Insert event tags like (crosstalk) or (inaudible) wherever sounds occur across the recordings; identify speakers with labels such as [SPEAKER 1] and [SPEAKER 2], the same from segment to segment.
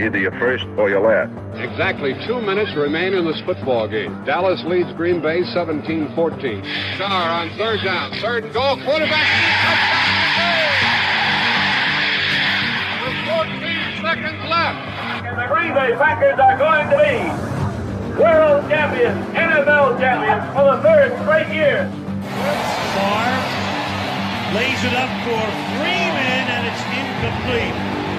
[SPEAKER 1] Either you're first or you're last.
[SPEAKER 2] Exactly two minutes remain in this football game. Dallas leads Green Bay 17-14. Starr on third down. Third and goal. Quarterback. With 14 seconds left.
[SPEAKER 3] And the Green Bay Packers are going to be world champions, NFL champions for the third straight year.
[SPEAKER 4] Favre lays it up for Freeman, and it's incomplete.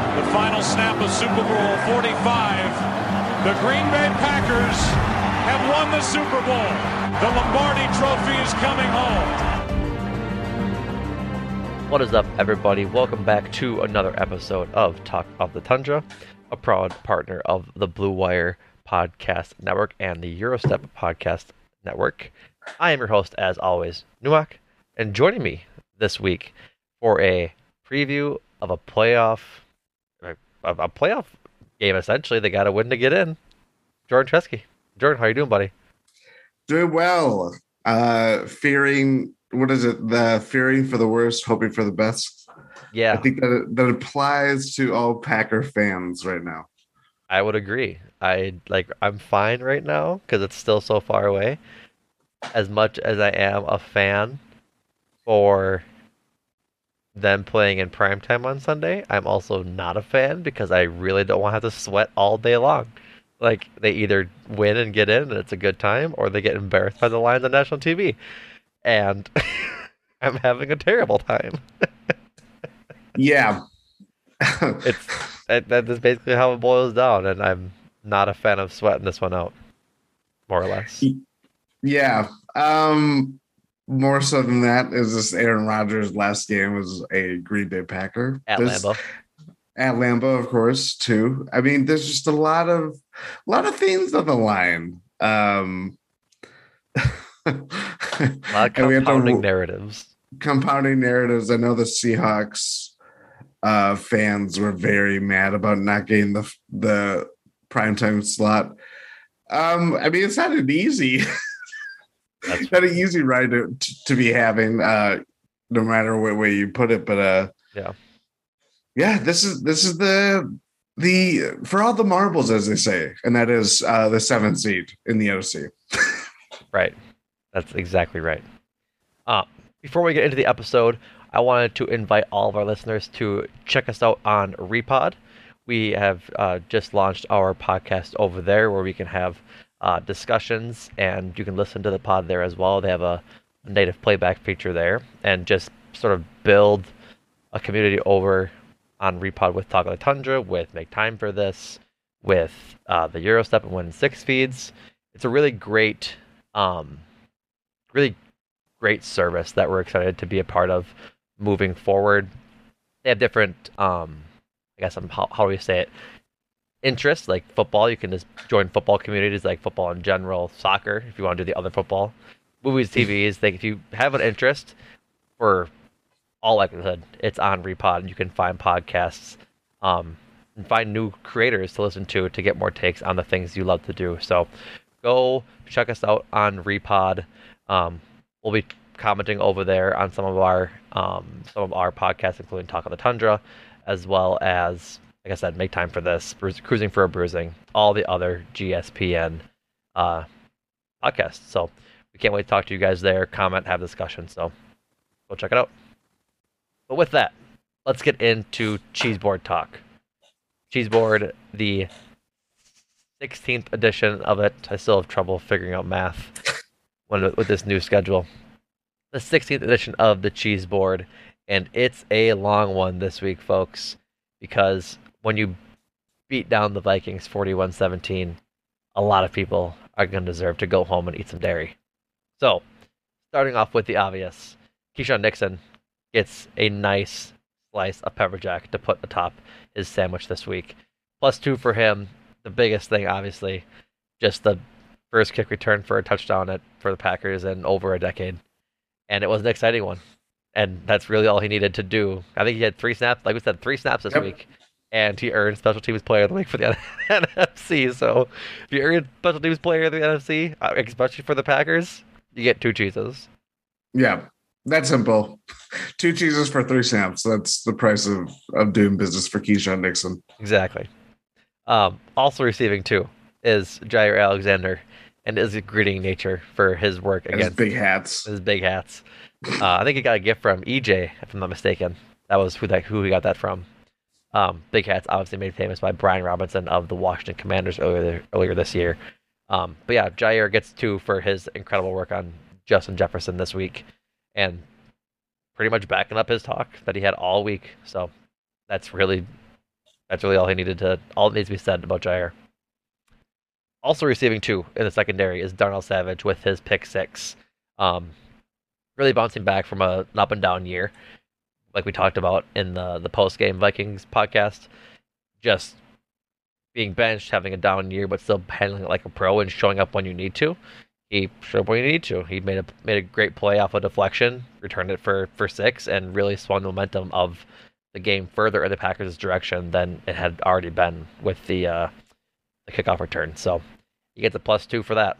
[SPEAKER 5] The final snap of Super Bowl 45. The Green Bay Packers have won the Super Bowl. The Lombardi Trophy is coming home.
[SPEAKER 6] What is up, everybody? Welcome back to another episode of Talk of the Tundra, a proud partner of the Blue Wire Podcast Network and the Gyro Step Podcast Network. I am your host, as always, Numac, and joining me this week for a preview of a playoff a, a playoff game. Essentially, they got to win to get in. Jordan Tresky. Jordan, how you doing, buddy?
[SPEAKER 7] Doing well. Uh, fearing what is it? The fearing for the worst, hoping for the best.
[SPEAKER 6] Yeah,
[SPEAKER 7] I think that that applies to all Packer fans right now.
[SPEAKER 6] I would agree. I like. I'm fine right now because it's still so far away. As much as I am a fan for them playing in prime time on Sunday, I'm also not a fan because I really don't want to have to sweat all day long. Like they either win and get in and it's a good time, or they get embarrassed by the Lions on national TV, and (laughs) I'm having a terrible time. (laughs)
[SPEAKER 7] yeah, (laughs)
[SPEAKER 6] it's that, that is basically how it boils down, and I'm not a fan of sweating this one out, more or less.
[SPEAKER 7] Yeah. Um more so than that is this Aaron Rodgers' last game was a Green Bay Packer
[SPEAKER 6] at
[SPEAKER 7] there's,
[SPEAKER 6] Lambeau.
[SPEAKER 7] At Lambeau, of course, too. I mean, there's just a lot of a lot of things on the line. Um, (laughs)
[SPEAKER 6] a lot of (laughs) compounding to, narratives.
[SPEAKER 7] Compounding narratives. I know the Seahawks uh, fans were very mad about not getting the the primetime slot. Um, I mean, it's not an easy. (laughs) That's not an easy ride to, to be having, uh, no matter what way you put it. But uh,
[SPEAKER 6] yeah,
[SPEAKER 7] yeah, this is this is the the for all the marbles, as they say, and that is uh, the seventh seed in the OC. (laughs)
[SPEAKER 6] right, that's exactly right. Uh, before we get into the episode, I wanted to invite all of our listeners to check us out on Repod. We have uh, just launched our podcast over there where we can have uh, discussions, and you can listen to the pod there as well. They have a, native playback feature there, and just sort of build a community over on Repod with Talk the Tundra, with Make Time for This, with uh, the Gyro Step and Win Six feeds. It's a really great, um, really great service that we're excited to be a part of moving forward. They have different, um, I guess, um, how, how do we say it? Interest, like football, you can just join football communities like football in general, soccer, if you want to do the other football, movies, (laughs) TVs. Like if you have an interest, for all likelihood, it's on Repod. And you can find podcasts, um, and find new creators to listen to to get more takes on the things you love to do. So go check us out on Repod. Um, we'll be commenting over there on some of our um, some of our podcasts, including Talk of the Tundra, as well as like I said, make time for this, cruising for a bruising, all the other GSPN uh, podcasts. So we can't wait to talk to you guys there, comment, have discussion. So go check it out. But with that, let's get into cheeseboard talk. Cheeseboard, the 16th edition of it. I still have trouble figuring out math when, with this new schedule. The 16th edition of the cheeseboard, and it's a long one this week, folks, because when you beat down the Vikings 41 17, a lot of people are going to deserve to go home and eat some dairy. So, starting off with the obvious, Keisean Nixon gets a nice slice of pepper jack to put atop his sandwich this week. Plus two for him. The biggest thing, obviously, just the first kick return for a touchdown at, for the Packers in over a decade. And it was an exciting one. And that's really all he needed to do. I think he had three snaps, like we said, three snaps this yep. week and he earned Special Teams Player of the Week for the (laughs) NFC. So if you earn Special Teams Player of the NFC, uh, especially for the Packers, you get two cheeses.
[SPEAKER 7] Yeah, that's simple. (laughs) Two cheeses for three snaps. That's the price of, of doing business for Keisean Nixon.
[SPEAKER 6] Exactly. Um, also receiving two is Jaire Alexander and his greeting nature for his work against his
[SPEAKER 7] big hats.
[SPEAKER 6] His big hats. Uh, I think he got a gift from EJ, if I'm not mistaken. That was who that who he got that from. Um, Big Hats obviously made famous by Brian Robinson of the Washington Commanders earlier earlier this year. Um, but yeah, Jaire gets two for his incredible work on Justin Jefferson this week, and pretty much backing up his talk that he had all week. So that's really that's really all he needed to all that needs to be said about Jaire. Also receiving two in the secondary is Darnell Savage with his pick six. Um, really bouncing back from a, an up and down year like we talked about in the the post game Vikings podcast, just being benched, having a down year, but still handling it like a pro and showing up when you need to. He showed up when you need to. He made a made a great play off a deflection, returned it for for six, and really swung the momentum of the game further in the Packers' direction than it had already been with the uh, the kickoff return. So you get the plus two for that.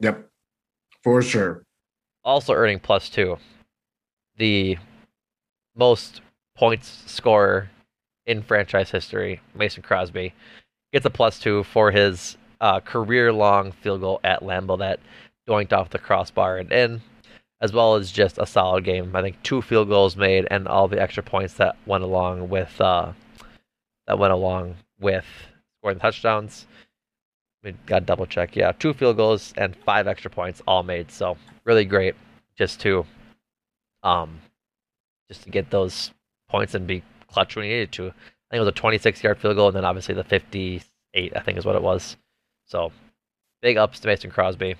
[SPEAKER 7] Yep, for sure.
[SPEAKER 6] Also earning plus two, the most points scorer in franchise history, Mason Crosby, gets a plus two for his uh, career long field goal at Lambeau that doinked off the crossbar and in, as well as just a solid game. I think two field goals made and all the extra points that went along with uh, that went along with scoring touchdowns. We got to double check. Yeah, two field goals and five extra points all made. So really great just to um just to get those points and be clutch when he needed to. I think it was a 26 yard field goal, and then obviously the 58, I think is what it was. So big ups to Mason Crosby.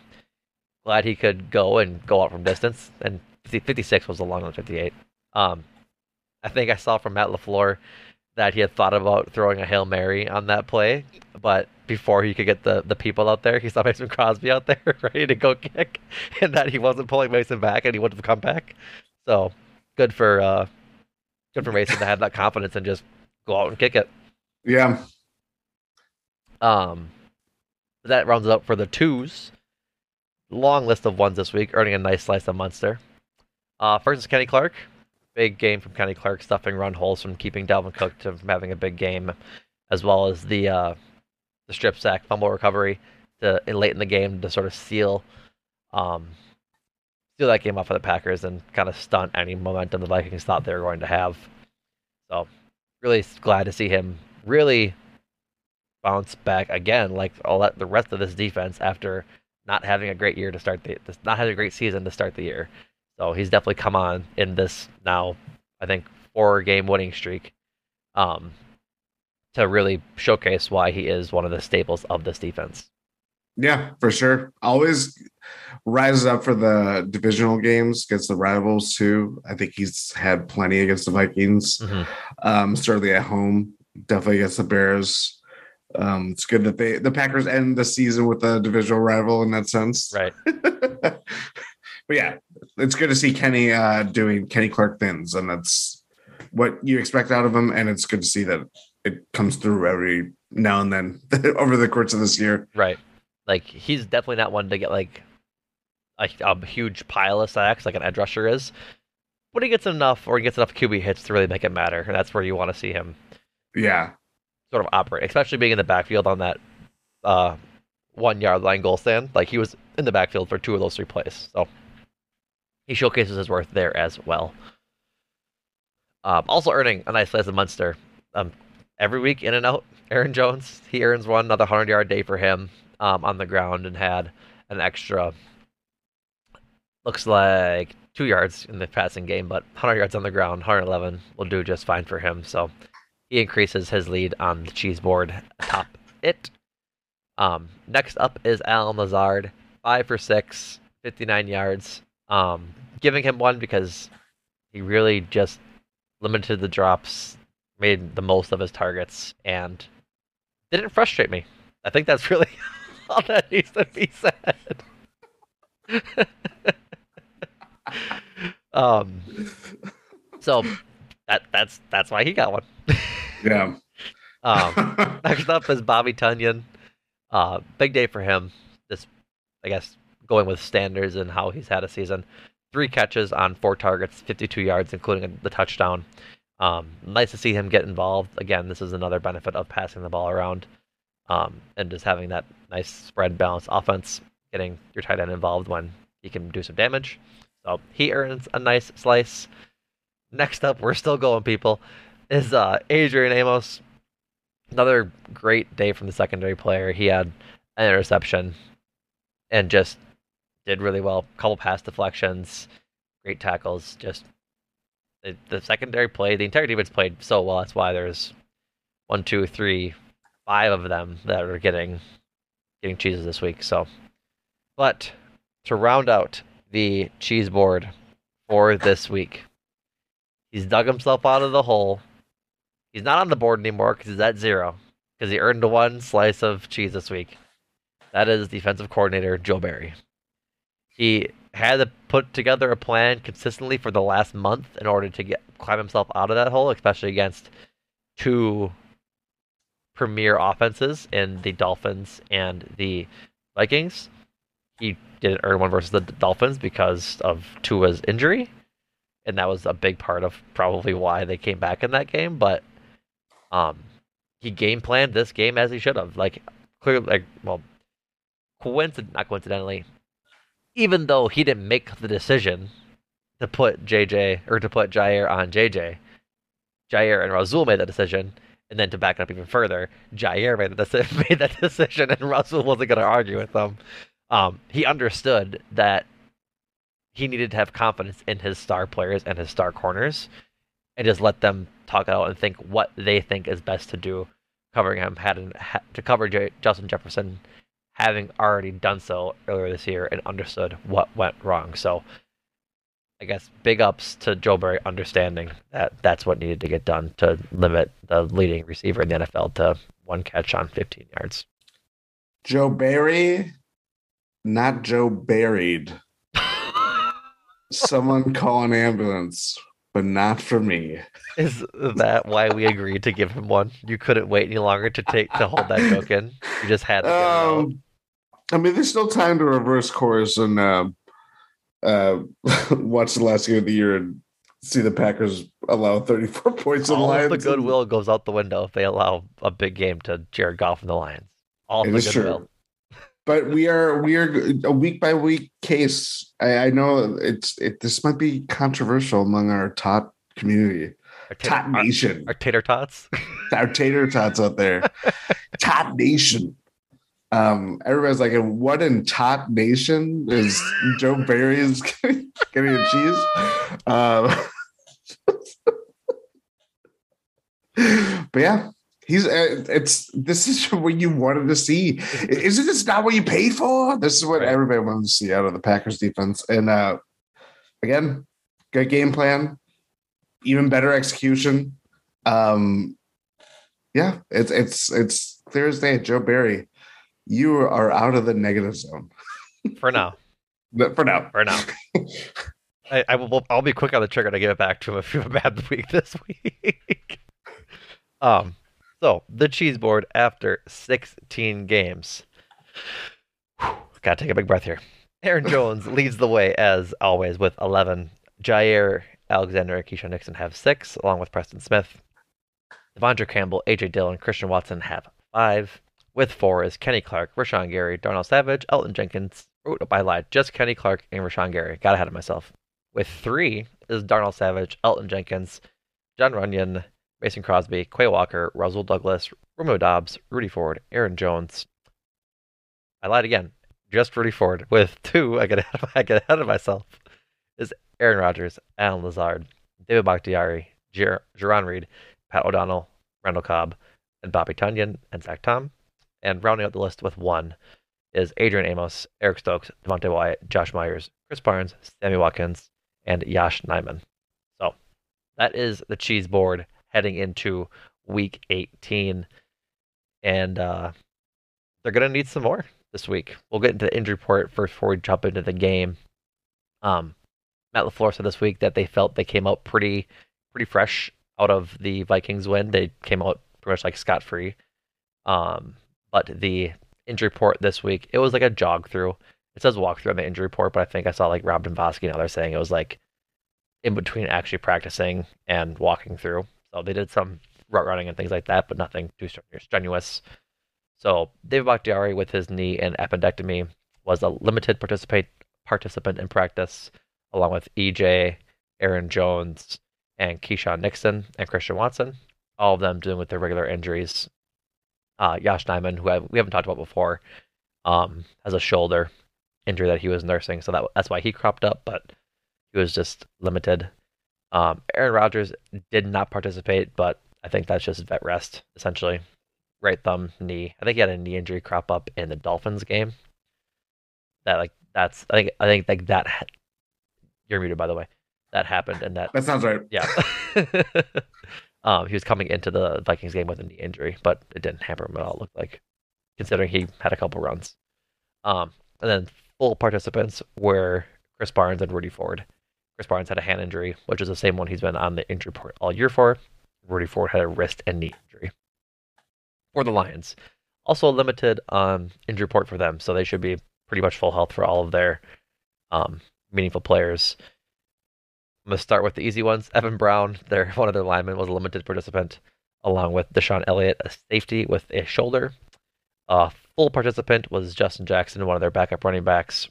[SPEAKER 6] Glad he could go and go out from distance, and 56 was a long one, 58. Um, I think I saw from Matt LaFleur that he had thought about throwing a Hail Mary on that play, but before he could get the, the people out there, he saw (laughs) Mason Crosby out there (laughs) ready to go kick, and that he wasn't pulling Mason back and he wanted to come back. So good for uh, good for Mason to have that confidence and just go out and kick it.
[SPEAKER 7] Yeah.
[SPEAKER 6] Um, that rounds it up for the twos. Long list of ones this week, earning a nice slice of Munster. Uh, first is Kenny Clark. Big game from Kenny Clark, stuffing run holes from keeping Dalvin Cook to from having a big game, as well as the uh, the strip sack fumble recovery to in late in the game to sort of seal um, steal that game off of the Packers and kind of stunt any momentum the Vikings thought they were going to have. So, really glad to see him really bounce back again, like all that, the rest of this defense after not having a great year to start the, not having a great season to start the year. So he's definitely come on in this now, I think, four game winning streak, um, to really showcase why he is one of the staples of this defense.
[SPEAKER 7] Yeah, for sure. Always rises up for the divisional games against the rivals too. I think he's had plenty against the Vikings. Mm-hmm. Um, certainly at home, definitely against the Bears. Um, it's good that they the Packers end the season with a divisional rival in that sense.
[SPEAKER 6] Right. (laughs)
[SPEAKER 7] but yeah, it's good to see Kenny uh, doing Kenny Clark thins, and that's what you expect out of him. And it's good to see that it comes through every now and then (laughs) over the course of this year.
[SPEAKER 6] Right. Like he's definitely not one to get like a, a huge pile of sacks like an edge rusher is, but he gets enough or he gets enough QB hits to really make it matter, and that's where you want to see him
[SPEAKER 7] Yeah,
[SPEAKER 6] sort of operate, especially being in the backfield on that uh, one yard line goal stand. Like he was in the backfield for two of those three plays, so he showcases his worth there as well. Um, also earning a nice slice of Munster. Um, every week in and out. Aaron Jones, he earns one another hundred yard day for him um, on the ground and had an extra. Looks like two yards in the passing game, but 100 yards on the ground, 111 will do just fine for him. So he increases his lead on the cheese board atop it. Um, next up is Allen Lazard, five for six, 59 yards. Um, giving him one because he really just limited the drops, made the most of his targets, and didn't frustrate me. I think that's (laughs) really all that needs to be said. (laughs) um, so that that's that's why he got one.
[SPEAKER 7] yeah. (laughs)
[SPEAKER 6] Um, next up is Bobby Tonyan. Uh, big day for him. This, I guess, going with standards and how he's had a season. Three catches on four targets, 52 yards, including the touchdown. Um, nice to see him get involved. Again, this is another benefit of passing the ball around um, and just having that nice spread balanced offense, getting your tight end involved when he can do some damage. So he earns a nice slice. Next up, we're still going, people, is uh, Adrian Amos. Another great day from the secondary player. He had an interception and just did really well. Couple pass deflections, great tackles. Just the, the secondary play, the entire defense played so well. That's why there's one, two, three, five of them that are getting getting cheeses this week. So, but to round out the cheese board for this week, he's dug himself out of the hole. He's not on the board anymore because he's at zero because he earned one slice of cheese this week. That is defensive coordinator Joe Barry. He had to put together a plan consistently for the last month in order to get climb himself out of that hole, especially against two premier offenses in the Dolphins and the Vikings. He didn't earn one versus the Dolphins because of Tua's injury, and that was a big part of probably why they came back in that game. But um, he game planned this game as he should have. Like clearly, like well, coincident not coincidentally, even though he didn't make the decision to put JJ or to put Jaire on JJ, Jaire and Rasul made that decision. And then to back it up even further, Jaire made, the, (laughs) made that decision, and Rasul wasn't going to argue with them. Um, he understood that he needed to have confidence in his star players and his star corners, and just let them talk it out and think what they think is best to do. Covering him had an, ha, to cover J, Justin Jefferson, having already done so earlier this year and understood what went wrong. So, I guess big ups to Joe Barry understanding that that's what needed to get done to limit the leading receiver in the NFL to one catch on 15 yards.
[SPEAKER 7] Joe Barry, not Joe buried. Someone call an ambulance, but not for me.
[SPEAKER 6] Is that why we agreed to give him one? You couldn't wait any longer to take to hold that joke in. You just had to.
[SPEAKER 7] Um, I mean, there's still time to reverse course and uh, uh, (laughs) watch the last game of the year and see the Packers allow 34 points.
[SPEAKER 6] All of the goodwill goes out the window if they allow a big game to Jared Goff and the Lions. All of the goodwill.
[SPEAKER 7] True. But we are we are a week by week case. I, I know it's it. This might be controversial among our top community,
[SPEAKER 6] our tater,
[SPEAKER 7] top nation,
[SPEAKER 6] our, our tater tots,
[SPEAKER 7] our tater tots out there, (laughs) top nation. Um, everybody's like, "What in top nation is Joe Barry's (laughs) getting, getting a cheese?" Um, (laughs) but yeah, he's uh, it's this is (laughs) what you wanted to see. Isn't this not what you paid for? This is what everybody wanted to see out of the Packers defense. And uh, again, good game plan, even better execution. Um, yeah, it's it's it's Thursday, Joe Barry, you are out of the negative zone
[SPEAKER 6] For now. (laughs)
[SPEAKER 7] But for now.
[SPEAKER 6] For now. (laughs) I, I will. I'll be quick on the trigger to give it back to him if you have a bad (laughs) week this week. um. So the cheese board after 16 games. Whew, gotta take a big breath here. Aaron Jones leads the way as always with 11. Jaire Alexander and Keisean Nixon have six, along with Preston Smith. De'Vondre Campbell, AJ Dillon, Christian Watson have five. With four is Kenny Clark, Rashan Gary, Darnell Savage, Elgton Jenkins. Oh, I lied. Just Kenny Clark and Rashan Gary. Got ahead of myself. With three is Darnell Savage, Elgton Jenkins, Jon Runyan, Mason Crosby, Quay Walker, Rasul Douglas, Romeo Doubs, Rudy Ford, Aaron Jones. I lied again. Just Rudy Ford. With two, I get (laughs) ahead of, I get ahead of myself. Is Aaron Rodgers, Allen Lazard, David Bakhtiari, Jer- Jarran Reed, Pat O'Donnell, Randall Cobb, and Bobby Tonyan and Zach Tom. And rounding out the list with one is Adrian Amos, Eric Stokes, Devonte Wyatt, Josh Myers, Krys Barnes, Sammy Watkins, and Yosh Nijman. So that is the cheese board heading into week 18. And uh, they're going to need some more this week. We'll get into the injury report first before we jump into the game. Um, Matt LaFleur said this week that they felt they came out pretty pretty fresh out of the Vikings win. They came out pretty much like scot free. Um, but the injury report this week, it was like a jog through. It says walk through on the injury report, but I think I saw like Rob Demovsky and others saying it was like in between actually practicing and walking through. So they did some route running and things like that, but nothing too strenuous. So David Bakhtiari with his knee and appendectomy was a limited participate participant in practice, along with EJ, Aaron Jones, and Keisean Nixon and Christian Watson. All of them dealing with their regular injuries. Uh, Yosh Nijman, who I, we haven't talked about before, um, has a shoulder injury that he was nursing, so that that's why he cropped up, but he was just limited. Um, Aaron Rodgers did not participate, but I think that's just vet rest essentially. Right thumb, knee. I think he had a knee injury crop up in the Dolphins game. That like that's I think I think like that. You're muted by the way. That happened and that.
[SPEAKER 7] That sounds right.
[SPEAKER 6] Yeah. (laughs) (laughs) um, he was coming into the Vikings game with a knee injury, but it didn't hamper him at all. It looked like, considering he had a couple runs. Um, and then full participants were Krys Barnes and Rudy Ford. Krys Barnes had a hand injury, which is the same one he's been on the injury report all year for. Rudy Ford had a wrist and knee injury for the Lions. Also a limited um, injury report for them, so they should be pretty much full health for all of their um, meaningful players. I'm gonna start with the easy ones. Evan Brown, their (laughs) one of their linemen, was a limited participant, along with DeShon Elliott, a safety with a shoulder. A full participant was Justin Jackson, one of their backup running backs.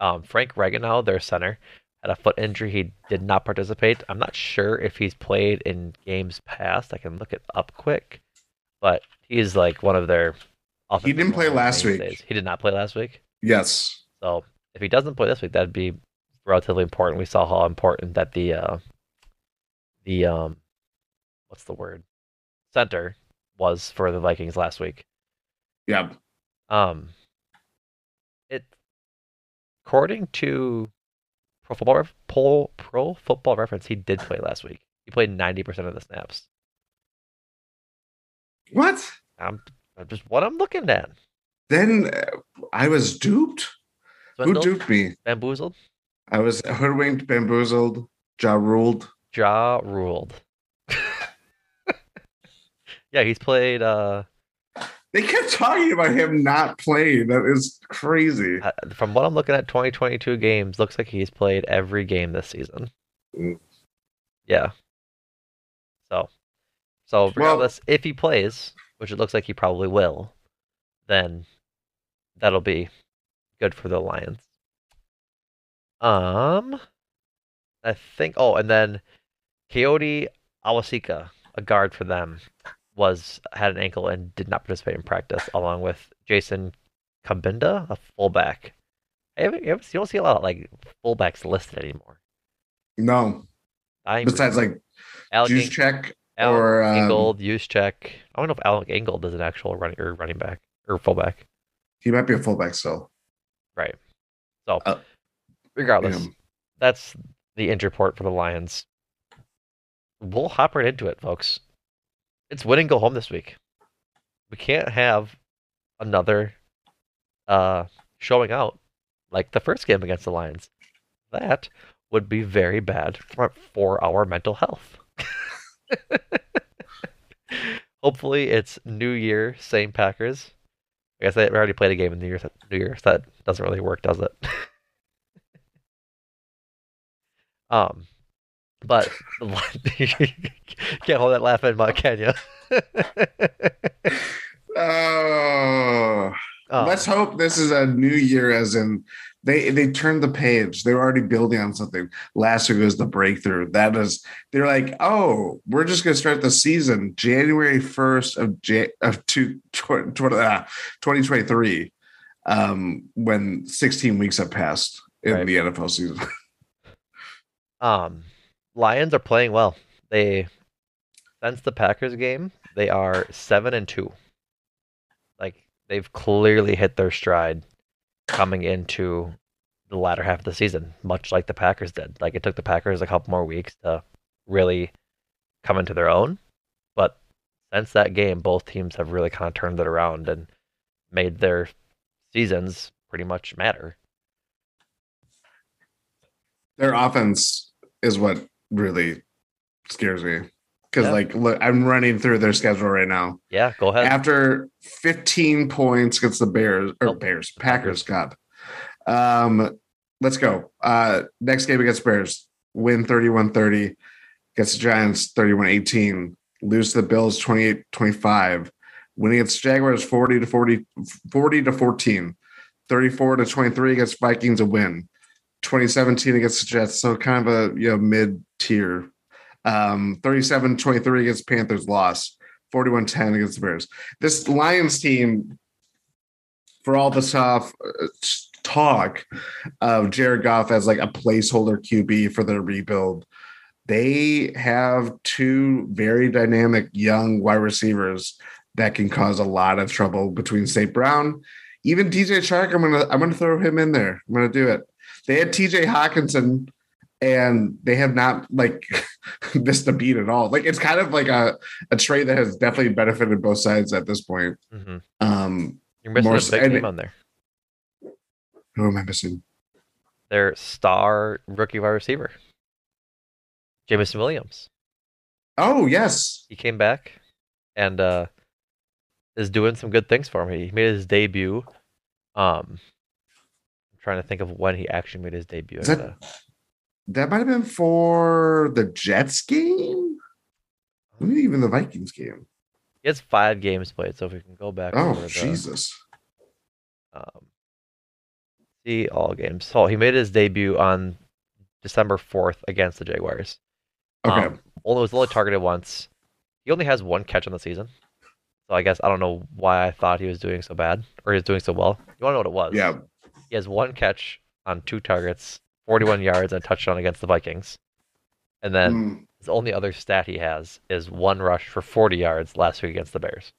[SPEAKER 6] Um, Frank Ragnow, their center, had a foot injury. He did not participate. I'm not sure if he's played in games past. I can look it up quick, but he's like one of their.
[SPEAKER 7] He didn't play last week.
[SPEAKER 6] Days. He did not play last week.
[SPEAKER 7] Yes.
[SPEAKER 6] So if he doesn't play this week, that'd be relatively important. We saw how important that the uh, the um, what's the word center was for the Vikings last week.
[SPEAKER 7] Yeah.
[SPEAKER 6] Um, it according to Pro Football Pro, Pro Football Reference, he did play last week. He played ninety percent of the snaps.
[SPEAKER 7] What?
[SPEAKER 6] I'm, I'm just what I'm looking at.
[SPEAKER 7] Then uh, I was duped.
[SPEAKER 6] Swindled?
[SPEAKER 7] Who duped me?
[SPEAKER 6] Bamboozled.
[SPEAKER 7] I was hoodwinked, bamboozled, jaw ruled.
[SPEAKER 6] Jaw ruled. (laughs) yeah, he's played. uh
[SPEAKER 7] They kept talking about him not playing. That is crazy.
[SPEAKER 6] uh, From what I'm looking at, 2022 games looks like he's played every game this season.
[SPEAKER 7] Mm.
[SPEAKER 6] Yeah. So, so regardless, if he plays, which it looks like he probably will, then that'll be good for the Lions. Um, I think. Oh, and then Kayode Awosika, a guard for them, was had an ankle and did not participate in practice, along with Jason Cabinda, a fullback. I haven't, you, don't see a lot of like fullbacks listed anymore.
[SPEAKER 7] No.
[SPEAKER 6] I'm,
[SPEAKER 7] Besides, like
[SPEAKER 6] Alec
[SPEAKER 7] Juszczyk
[SPEAKER 6] Alec
[SPEAKER 7] or um,
[SPEAKER 6] Ingold, Juszczyk. I don't know if Alec Ingold is an actual running or running back or fullback.
[SPEAKER 7] he might be a fullback still.
[SPEAKER 6] Right. So,
[SPEAKER 7] Uh,
[SPEAKER 6] regardless,
[SPEAKER 7] yeah.
[SPEAKER 6] that's the injury report for the Lions. We'll hop right into it, folks. It's win and go home this week. we can't have another uh, showing out like the first game against the Lions. That would be very bad for, for our mental health. (laughs) Hopefully, it's New Year, same Packers. I guess they already played a game in New Year. New Year, so that doesn't really work, does it? (laughs) um, but (laughs) can't hold that laugh in, my can you?
[SPEAKER 7] oh, um, let's hope this is a new year, as in they they turned the page. They were already building on something. Last week was the breakthrough. That is, they're like, oh, we're just gonna start the season January first of J- of two, tw- tw- uh, 2023, um, when 16 weeks have passed in right. the NFL season. (laughs)
[SPEAKER 6] um, Lions are playing well. They since the Packers game, they are seven and two. Like they've clearly hit their stride coming into the latter half of the season, much like the Packers did. Like it took the Packers a couple more weeks to really come into their own. But since that game, both teams have really kind of turned it around and made their seasons pretty much matter.
[SPEAKER 7] Their offense is what really scares me. Because yeah. like look i'm running through their schedule right now.
[SPEAKER 6] Yeah go ahead.
[SPEAKER 7] After 15 points against the bears or oh, bears packers got um let's go. Uh next game against bears win 31-30 against the giants 31-18 lose to the bills 28-25 winning against jaguars 40 to 40 40 to 14 34 to 23 against vikings a win 2017 against the jets so kind of a you know mid tier um, 37-23 against Panthers loss. 41-10 against the Bears. This Lions team, for all the stuff, uh, talk of Jared Goff as like a placeholder QB for their rebuild, they have two very dynamic young wide receivers that can cause a lot of trouble between St. Brown, even DJ Chark. I'm gonna I'm gonna throw him in there. I'm gonna do it. They had TJ Hockenson and they have not like (laughs) missed a beat at all. Like it's kind of like a, a trade that has definitely benefited both sides at this point. Mm-hmm. Um,
[SPEAKER 6] You're missing more, a big name on there.
[SPEAKER 7] Who am I missing?
[SPEAKER 6] Their star rookie wide receiver, Jameson Williams.
[SPEAKER 7] Oh yes,
[SPEAKER 6] he came back and uh, is doing some good things for me. He made his debut. Um, trying to think of when he actually made his debut.
[SPEAKER 7] That, that might have been for the Jets game, maybe even the Vikings game.
[SPEAKER 6] He has five games played, so if we can go back.
[SPEAKER 7] Oh the, Jesus!
[SPEAKER 6] Um, see all games. So he made his debut on December fourth against the Jaguars.
[SPEAKER 7] Okay. Um,
[SPEAKER 6] only was only targeted once. He only has one catch on the season. So I guess I don't know why I thought he was doing so bad or he was doing so well. You want to know what it was?
[SPEAKER 7] Yeah.
[SPEAKER 6] He has one catch on two targets 41 yards and a touchdown against the Vikings. And then mm. the only other stat he has is one rush for 40 yards last week against the Bears.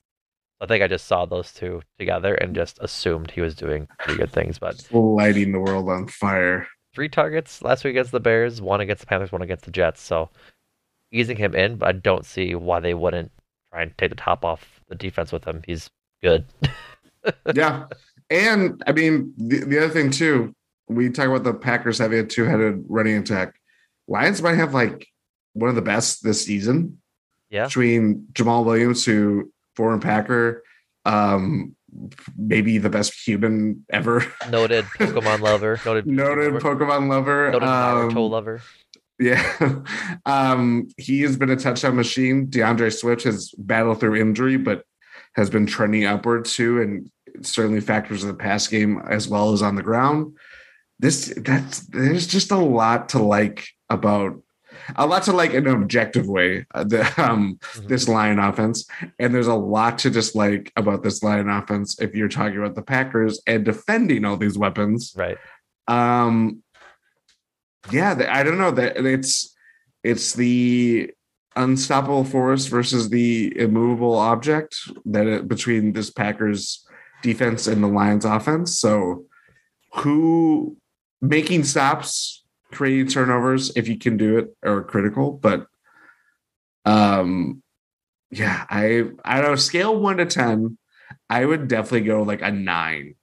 [SPEAKER 6] I think I just saw those two together and just assumed he was doing pretty good things. But
[SPEAKER 7] lighting the world on fire.
[SPEAKER 6] Three targets last week against the Bears, one against the Panthers, one against the Jets. So easing him in, but I don't see why they wouldn't try and take the top off the defense with him. He's good. (laughs)
[SPEAKER 7] yeah. And I mean, the, the other thing too, we talk about the Packers having a two headed running attack. Lions might have like one of the best this season.
[SPEAKER 6] Yeah.
[SPEAKER 7] Between Jamaal Williams, who foreign Packer, um, maybe the best human ever. (laughs)
[SPEAKER 6] Noted Pokemon lover.
[SPEAKER 7] Noted, noted Pokemon lover.
[SPEAKER 6] Noted um, Naruto lover.
[SPEAKER 7] Yeah. (laughs) um, he has been a touchdown machine. DeAndre Swift has battled through injury, but has been trending upward too, and certainly factors in the pass game as well as on the ground. This that's there's just a lot to like about a lot to like in an objective way uh, the um mm-hmm. this lion offense. And there's a lot to dislike about this lion offense if you're talking about the packers and defending all these weapons.
[SPEAKER 6] Right.
[SPEAKER 7] Um yeah i don't know that it's it's the unstoppable force versus the immovable object that it, between this packers defense and the lions offense so who making stops, creating turnovers if you can do it are critical. But um, yeah, I I don't know. Scale one to ten. I would definitely go like a nine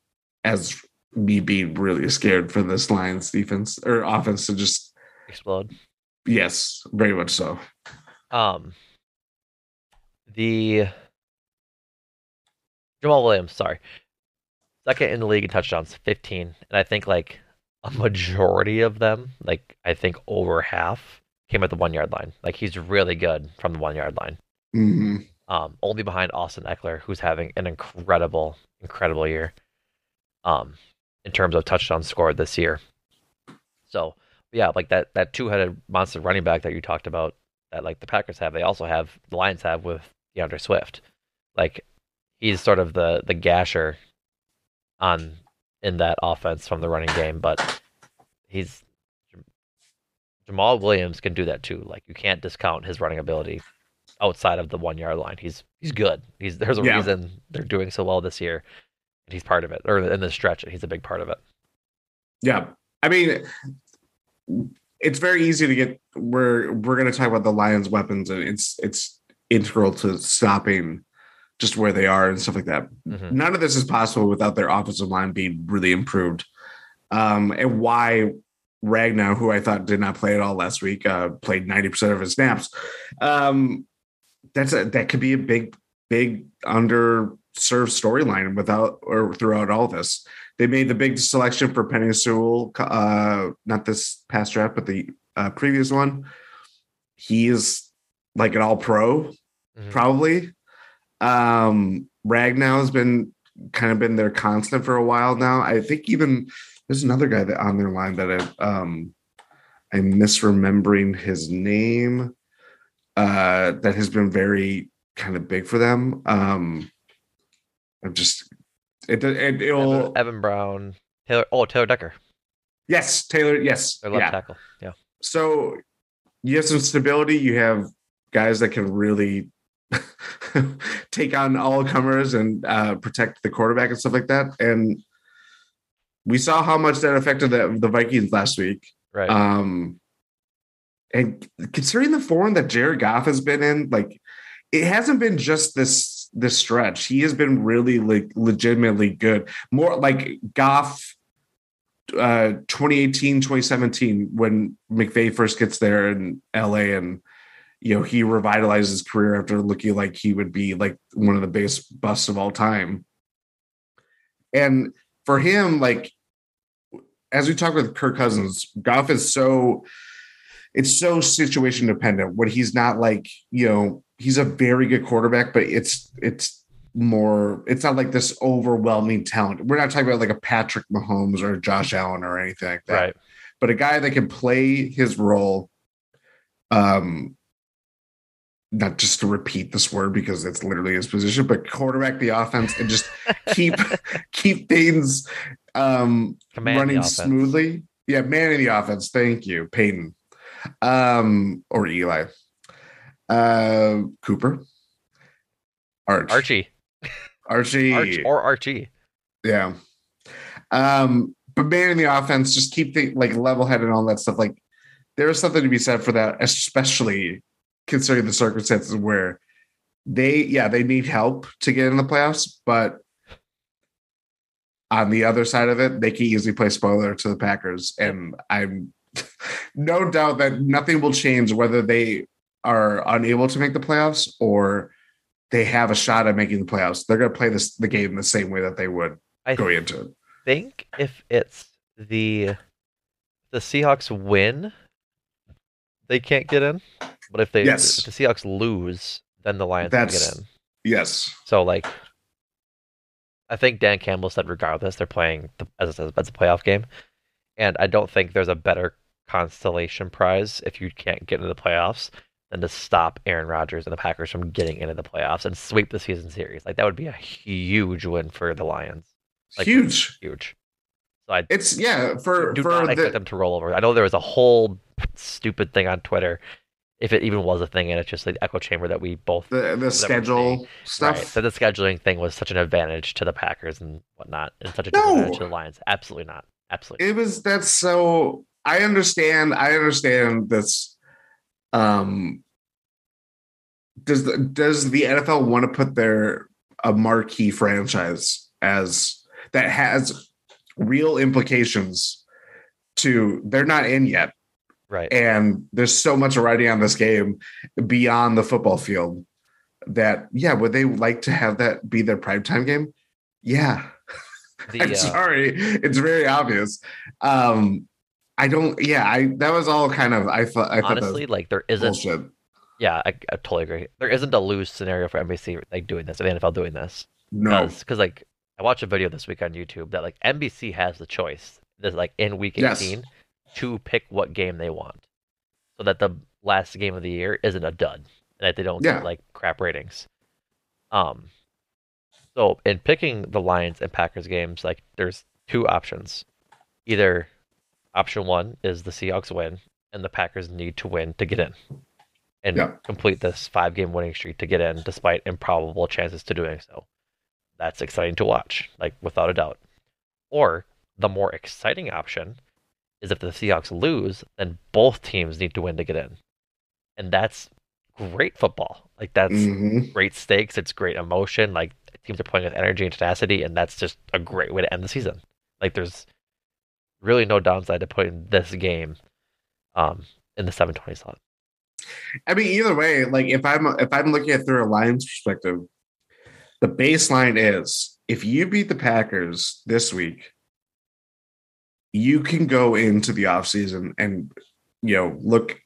[SPEAKER 7] as me being really scared for this Lions defense or offense to just
[SPEAKER 6] explode.
[SPEAKER 7] Yes, very much so.
[SPEAKER 6] Um, the Jamaal Williams, sorry, second in the league in touchdowns, fifteen, and I think like a majority of them, like I think over half, came at the one yard line. Like he's really good from the one yard line.
[SPEAKER 7] Mm-hmm.
[SPEAKER 6] Um, only behind Austin Ekeler, who's having an incredible, incredible year. Um, in terms of touchdowns scored this year. So yeah, like that that two headed monster running back that you talked about that like the Packers have, they also have the Lions have with DeAndre Swift. Like he's sort of the the gasher on in that offense from the running game, but he's Jamaal Williams can do that too. Like you can't discount his running ability outside of the one yard line. He's he's good. He's there's a yeah. reason they're doing so well this year, and he's part of it. Or in the stretch, he's a big part of it.
[SPEAKER 7] Yeah, I mean, it's very easy to get. We're we're going to talk about the Lions' weapons, and it's it's integral to stopping just where they are and stuff like that. Mm-hmm. None of this is possible without their offensive line being really improved. Um, and why Ragnow, who I thought did not play at all last week, uh, played 90% of his snaps. Um, that's a, that could be a big, big underserved storyline without or throughout all this. They made the big selection for Penei Sewell, uh, not this past draft, but the uh, previous one. He is like an all pro, mm-hmm. probably. Um, Ragnow has been kind of been their constant for a while now. I think even there's another guy that on their line that I um I'm misremembering his name uh that has been very kind of big for them. Um I'm just it it will
[SPEAKER 6] Evan, Brown Taylor oh Taylor Decker.
[SPEAKER 7] Yes, Taylor, yes.
[SPEAKER 6] Their left yeah. tackle. Yeah.
[SPEAKER 7] So you have some stability, you have guys that can really (laughs) take on all comers and uh, protect the quarterback and stuff like that. And we saw how much that affected the, the Vikings last week.
[SPEAKER 6] Right.
[SPEAKER 7] Um, and considering the form that Jared Goff has been in, like it hasn't been just this this stretch. He has been really like legitimately good. More like Goff uh 2018 2017 when McVay first gets there in LA and you know he revitalized his career after looking like he would be like one of the biggest busts of all time and for him like as we talk with Kirk Cousins, Goff is so it's so situation dependent when he's not like, you know, he's a very good quarterback, but it's it's more it's not like this overwhelming talent. We're not talking about like a Patrick Mahomes or Josh Allen or anything like that.
[SPEAKER 6] Right.
[SPEAKER 7] But a guy that can play his role um not just to repeat this word because it's literally his position, but quarterback the offense and just (laughs) keep keep things um, Command running smoothly. Yeah, manning the offense. Thank you, Peyton, um, or Eli, uh, Cooper,
[SPEAKER 6] Arch, Archie,
[SPEAKER 7] Archie,
[SPEAKER 6] Arch or Archie.
[SPEAKER 7] Yeah, um, but man in the offense, just keep the like level headed and all that stuff. Like there is something to be said for that, especially considering the circumstances where they, yeah, they need help to get in the playoffs, but on the other side of it, they can easily play spoiler to the Packers. And I'm (laughs) no doubt that nothing will change whether they are unable to make the playoffs or they have a shot at making the playoffs. They're going to play this the game the same way that they would I going into it.
[SPEAKER 6] think if it's the the Seahawks win, they can't get in. But if they yes. if the Seahawks lose, then the Lions That's, can get in.
[SPEAKER 7] Yes.
[SPEAKER 6] So like I think Dan Campbell said regardless they're playing the, as as a playoff game, and I don't think there's a better constellation prize if you can't get into the playoffs than to stop Aaron Rodgers and the Packers from getting into the playoffs and sweep the season series. Like that would be a huge win for the Lions. Like,
[SPEAKER 7] huge,
[SPEAKER 6] huge. So I
[SPEAKER 7] it's yeah for
[SPEAKER 6] do
[SPEAKER 7] for
[SPEAKER 6] not
[SPEAKER 7] the,
[SPEAKER 6] expect them to roll over. I know there was a whole stupid thing on Twitter if it even was a thing, and it's just the echo chamber that we both
[SPEAKER 7] the the schedule stuff. Right.
[SPEAKER 6] So the scheduling thing was such an advantage to the Packers and whatnot, and such a disadvantage no. to the Lions. Absolutely not. Absolutely.
[SPEAKER 7] It was that's so. I understand. I understand this. Um. Does the does the NFL want to put their a marquee franchise as that has real implications to they're not in yet
[SPEAKER 6] Right.
[SPEAKER 7] and there's so much writing on this game beyond the football field that yeah would they like to have that be their primetime game yeah (laughs)
[SPEAKER 6] The,
[SPEAKER 7] i'm
[SPEAKER 6] uh,
[SPEAKER 7] sorry it's very obvious um i don't yeah i that was all kind of i thought i thought
[SPEAKER 6] honestly,
[SPEAKER 7] that
[SPEAKER 6] like there isn't.
[SPEAKER 7] bullshit
[SPEAKER 6] Yeah, I, I totally agree. There isn't a lose scenario for NBC like doing this, or the NFL doing this.
[SPEAKER 7] no
[SPEAKER 6] because like I watched a video this week on YouTube that like NBC has the choice, this like in week
[SPEAKER 7] Yes.
[SPEAKER 6] To pick what game they want, so that the last game of the year isn't a dud, and that they don't
[SPEAKER 7] Yeah.
[SPEAKER 6] get like crap ratings. Um, so in picking the Lions and Packers games, like there's two options. Either option one is the Seahawks win, and the Packers need to win to get in, and
[SPEAKER 7] Yeah.
[SPEAKER 6] complete this five game winning streak to get in, despite improbable chances to doing so. That's exciting to watch, like without a doubt. Or the more exciting option is if the Seahawks lose, then both teams need to win to get in, and that's great football. Like that's
[SPEAKER 7] Mhm.
[SPEAKER 6] great stakes. It's great emotion. Like teams are playing with energy and tenacity, and that's just a great way to end the season. Like there's really no downside to putting this game um, in the 720 slot.
[SPEAKER 7] I mean, either way, like if I'm if I'm looking at through a Lions perspective, the baseline is if you beat the Packers this week, you can go into the offseason and you know look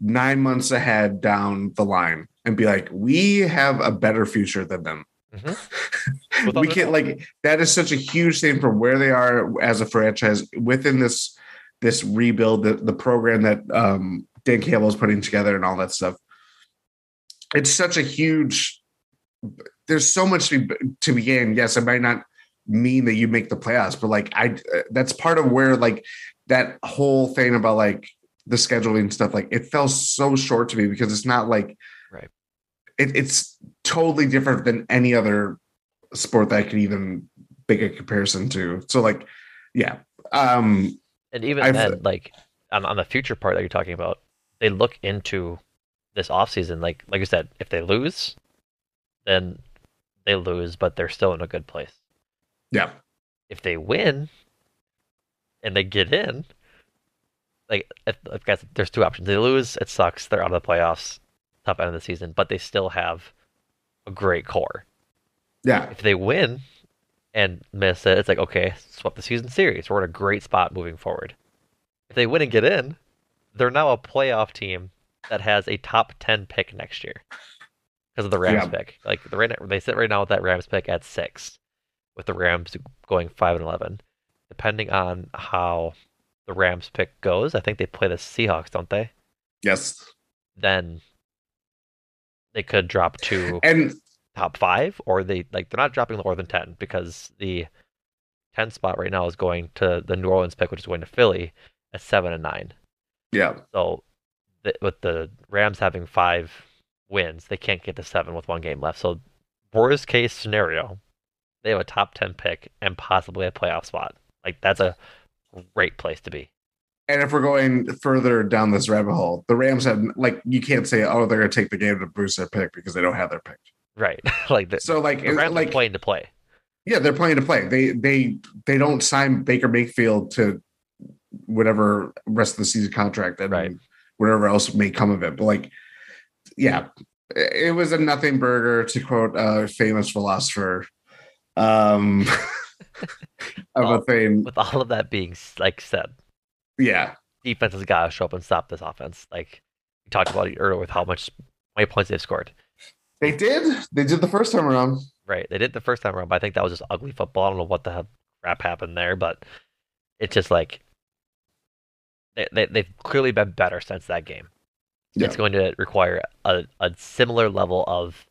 [SPEAKER 7] nine months ahead down the line and be like, we have a better future than them. (laughs)
[SPEAKER 6] Without
[SPEAKER 7] we can't like that is such a huge thing for where they are as a franchise within this this rebuild, the, the program that um Dan Campbell is putting together and all that stuff. It's such a huge there's so much to, be, to be gained. Yes, it might not mean that you make the playoffs, but like I that's part of where like that whole thing about like the scheduling stuff, like it fell so short to me because it's not like
[SPEAKER 6] Right.
[SPEAKER 7] it, it's totally different than any other sport that I could even make a comparison to. So like, yeah. Um
[SPEAKER 6] And even
[SPEAKER 7] I've-
[SPEAKER 6] then, like on, on the future part that you're talking about, they look into this offseason. Like like you said, if they lose, then they lose, but they're still in a good place.
[SPEAKER 7] Yeah.
[SPEAKER 6] If they win and they get in, like if, if guys, there's two options. They lose, it sucks. They're out of the playoffs, top end of the season, but they still have a great core.
[SPEAKER 7] Yeah.
[SPEAKER 6] If they win and miss it, it's like okay, swap the season series. We're in a great spot moving forward. If they win and get in, they're now a playoff team that has a top ten pick next year because of the Rams
[SPEAKER 7] Yeah.
[SPEAKER 6] pick. Like the right, they sit right now with that Rams pick at six, with the Rams going five and eleven. Depending on how the Rams pick goes, I think they play the Seahawks, don't they?
[SPEAKER 7] Yes.
[SPEAKER 6] Then they could drop to
[SPEAKER 7] And
[SPEAKER 6] top five, or they like they're not dropping lower than ten because the ten spot right now is going to the New Orleans pick, which is going to Philly at seven and nine.
[SPEAKER 7] yeah.
[SPEAKER 6] So th- with the Rams having five wins, they can't get to seven with one game left. So worst case scenario, they have a top ten pick and possibly a playoff spot. Like that's a great place to be.
[SPEAKER 7] And if we're going further down this rabbit hole, the Rams have like you can't say, oh, they're gonna take the game to boost their pick because they don't have their pick.
[SPEAKER 6] Right. (laughs) like the,
[SPEAKER 7] So like
[SPEAKER 6] the Rams
[SPEAKER 7] like
[SPEAKER 6] playing to play.
[SPEAKER 7] yeah, they're playing to play. They they they don't sign Baker Mayfield to whatever rest of the season contract and
[SPEAKER 6] Right.
[SPEAKER 7] whatever else may come of it. But like, yeah, it was a nothing burger to quote a famous philosopher um (laughs) of
[SPEAKER 6] Well,
[SPEAKER 7] a thing.
[SPEAKER 6] With all of that being like said,
[SPEAKER 7] Yeah.
[SPEAKER 6] defense has got to show up and stop this offense. Like we talked about it earlier with how much how many points they've scored.
[SPEAKER 7] They did. They did the first time around.
[SPEAKER 6] Right. They did the first time around, but I think that was just ugly football. I don't know what the hell crap happened there, but it's just like they, they they've clearly been better since that game.
[SPEAKER 7] Yeah.
[SPEAKER 6] It's going to require a, a similar level of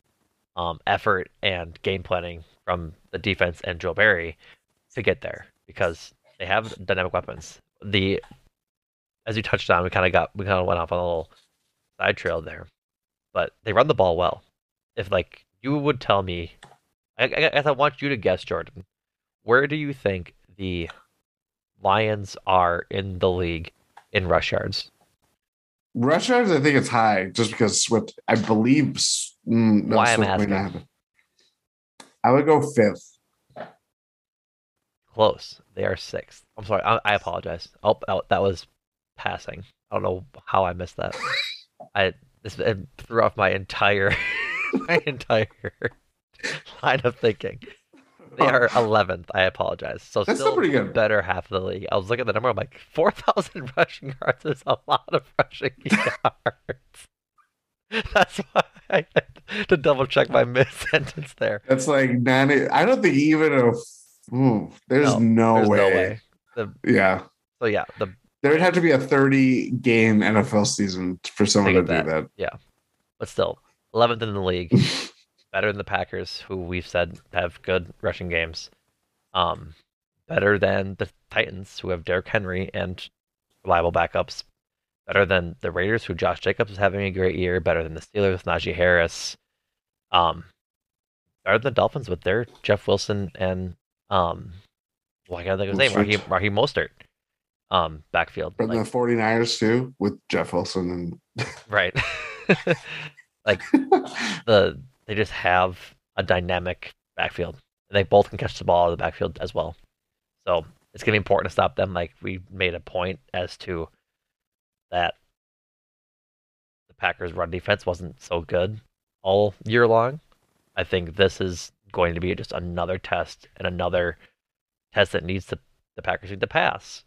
[SPEAKER 6] um, effort and game planning from the defense and Joe Barry to get there because they have dynamic weapons. The as you touched on, we kind of got we kind of went off on a little side trail there, but they run the ball well. If like you would tell me, I, I guess I want you to guess, Jordan, where do you think the Lions are in the league in rush yards?
[SPEAKER 7] Rush yards, I think it's high just because what I believe. Mm, no,
[SPEAKER 6] Why I'm
[SPEAKER 7] Swift
[SPEAKER 6] asking.
[SPEAKER 7] I would go fifth.
[SPEAKER 6] Close. They are sixth. I'm sorry. I, I apologize. Oh, oh, that was passing. I don't know how I missed that. (laughs) I this it threw off my entire (laughs) my entire line of thinking. They are (laughs) 11th. I apologize. So
[SPEAKER 7] That's
[SPEAKER 6] still
[SPEAKER 7] pretty good.
[SPEAKER 6] better half of the league. I was looking at the number. I'm like, 4,000 rushing yards is a lot of rushing yards. That's why I (laughs) to double check my mid (laughs) sentence there.
[SPEAKER 7] That's like nine. I don't think even a. Ooh, there's no,
[SPEAKER 6] there's
[SPEAKER 7] way.
[SPEAKER 6] no way. The,
[SPEAKER 7] Yeah,
[SPEAKER 6] so yeah, the
[SPEAKER 7] there would have to be a 30 game NFL season for someone to do
[SPEAKER 6] of
[SPEAKER 7] that.
[SPEAKER 6] yeah, but still 11th in the league, (laughs) better than the Packers, who we've said have good rushing games. Um, better than the Titans, who have Derrick Henry and reliable backups. Better than the Raiders, who Josh Jacobs is having a great year. Better than the Steelers, with Najee Harris. Um, than the Dolphins with their Jeff Wilson and um, well, I gotta think of his name, Raheem,
[SPEAKER 7] Mostert.
[SPEAKER 6] Um, backfield.
[SPEAKER 7] But
[SPEAKER 6] Like,
[SPEAKER 7] the 49ers too, with Jeff Wilson and
[SPEAKER 6] right. (laughs) like (laughs) the they just have a dynamic backfield. And they both can catch the ball out of the backfield as well. So it's gonna be important to stop them. Like we made a point as to that the Packers run defense wasn't so good all year long. I think this is going to be just another test and another test that needs to the Packers need to pass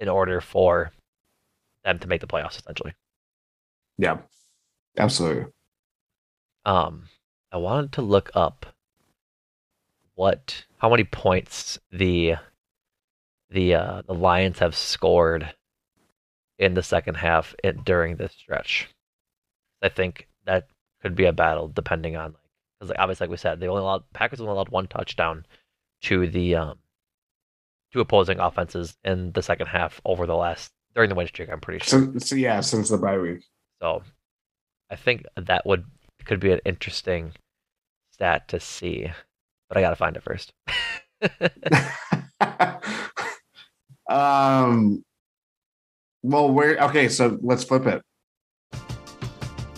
[SPEAKER 6] in order for them to make the playoffs essentially.
[SPEAKER 7] Yeah, absolutely.
[SPEAKER 6] Um, I wanted to look up what how many points the the uh, the Lions have scored in the second half in, during this stretch. I think that could be a battle depending on like because like, obviously like we said they only allowed Packers only allowed one touchdown to the um to opposing offenses in the second half over the last during the win streak. I'm pretty sure.
[SPEAKER 7] So, so yeah, since the bye week.
[SPEAKER 6] So I think that would could be an interesting stat to see. But I gotta find it first. (laughs)
[SPEAKER 7] um. Well, where? Okay, so let's flip it.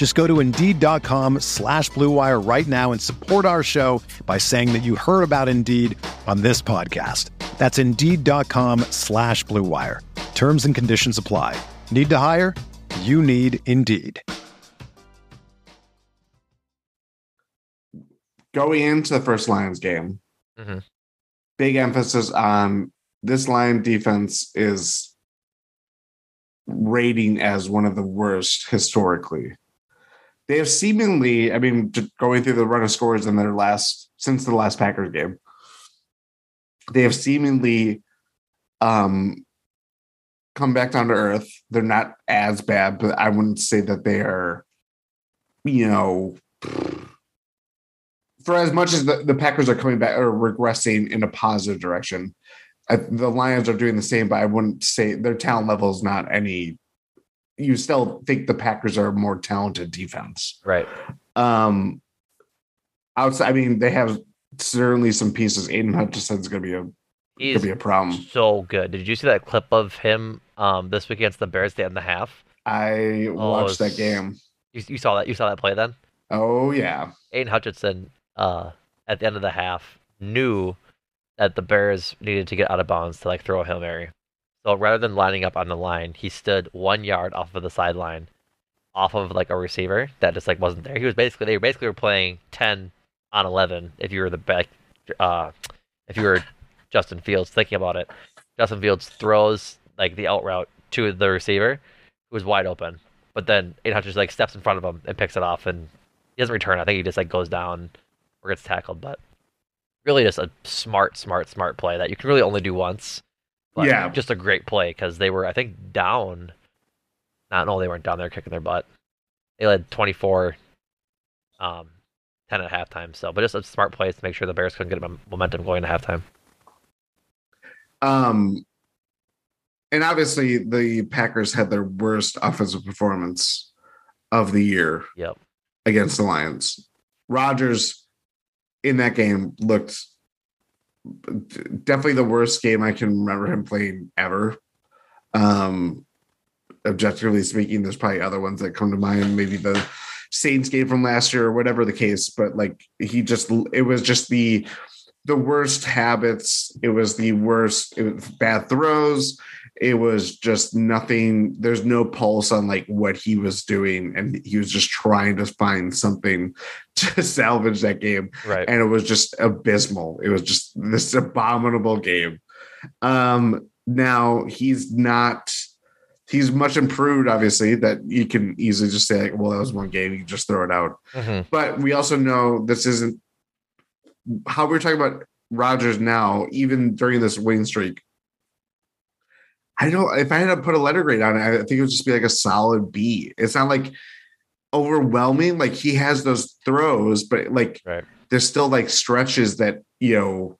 [SPEAKER 8] Just go to Indeed.com slash Blue Wire right now and support our show by saying that you heard about Indeed on this podcast. That's Indeed.com slash Blue Wire. Terms and conditions apply. Need to hire? You need Indeed.
[SPEAKER 7] Going into the first Lions game,
[SPEAKER 6] Mhm.
[SPEAKER 7] big emphasis on this line defense is rating as one of the worst historically. They have seemingly, I mean, going through the run of scores in their last since the last Packers game, they have seemingly um come back down to earth. They're not as bad, but I wouldn't say that they are, you know, for as much as the, the Packers are coming back or regressing in a positive direction, I, the Lions are doing the same, but I wouldn't say their talent level is not any. You still think the Packers are a more talented defense.
[SPEAKER 6] Right.
[SPEAKER 7] Um, outside, I mean, they have certainly some pieces. Aidan Hutchinson's going to be a
[SPEAKER 6] He's
[SPEAKER 7] could be a problem.
[SPEAKER 6] so good. Did you see that clip of him um this week against the Bears the end of the half?
[SPEAKER 7] I watched that game.
[SPEAKER 6] You, you saw that you saw that play then?
[SPEAKER 7] Oh yeah,
[SPEAKER 6] Aidan Hutchinson, uh, at the end of the half, knew that the Bears needed to get out of bounds to like throw a hail mary. So rather than lining up on the line, he stood one yard off of the sideline, off of like a receiver that just like wasn't there. He was basically they basically were playing ten on eleven. If you were the back, uh, if you were (laughs) Justin Fields, thinking about it, Justin Fields throws like the out route to the receiver, who was wide open. But then Aidan Hutchins like steps in front of him and picks it off, and he doesn't return. I think he just like goes down or gets tackled. But really, just a smart, smart, smart play that you can really only do once. But
[SPEAKER 7] Yeah.
[SPEAKER 6] just a great play because they were, I think, down. Not no, they weren't down. They were kicking their butt. They led 24, um, 10 at halftime. So, but just a smart play to make sure the Bears couldn't get momentum going into halftime.
[SPEAKER 7] Um, and obviously the Packers had their worst offensive performance of the year
[SPEAKER 6] Yep.
[SPEAKER 7] against the Lions. Rodgers in that game looked definitely the worst game I can remember him playing ever. Um, objectively speaking, there's probably other ones that come to mind, maybe the Saints game from last year or whatever the case, but like he just it was just the the worst habits. It was the worst. It was bad throws. It was just nothing. There's no pulse on like what he was doing, and he was just trying to find something (laughs) to salvage that game.
[SPEAKER 6] Right.
[SPEAKER 7] And it was just abysmal. It was just this abominable game. Um, now he's not. He's much improved, obviously. That you can easily just say, like, "Well, that was one game. You can just throw it out."
[SPEAKER 6] Mhm.
[SPEAKER 7] But we also know this isn't how we're talking about Rodgers now, even during this winning streak. I don't if I had to put a letter grade on it, I think it would just be like a solid B. It's not like overwhelming. Like he has those throws, but like
[SPEAKER 6] Right.
[SPEAKER 7] there's still like stretches that, you know,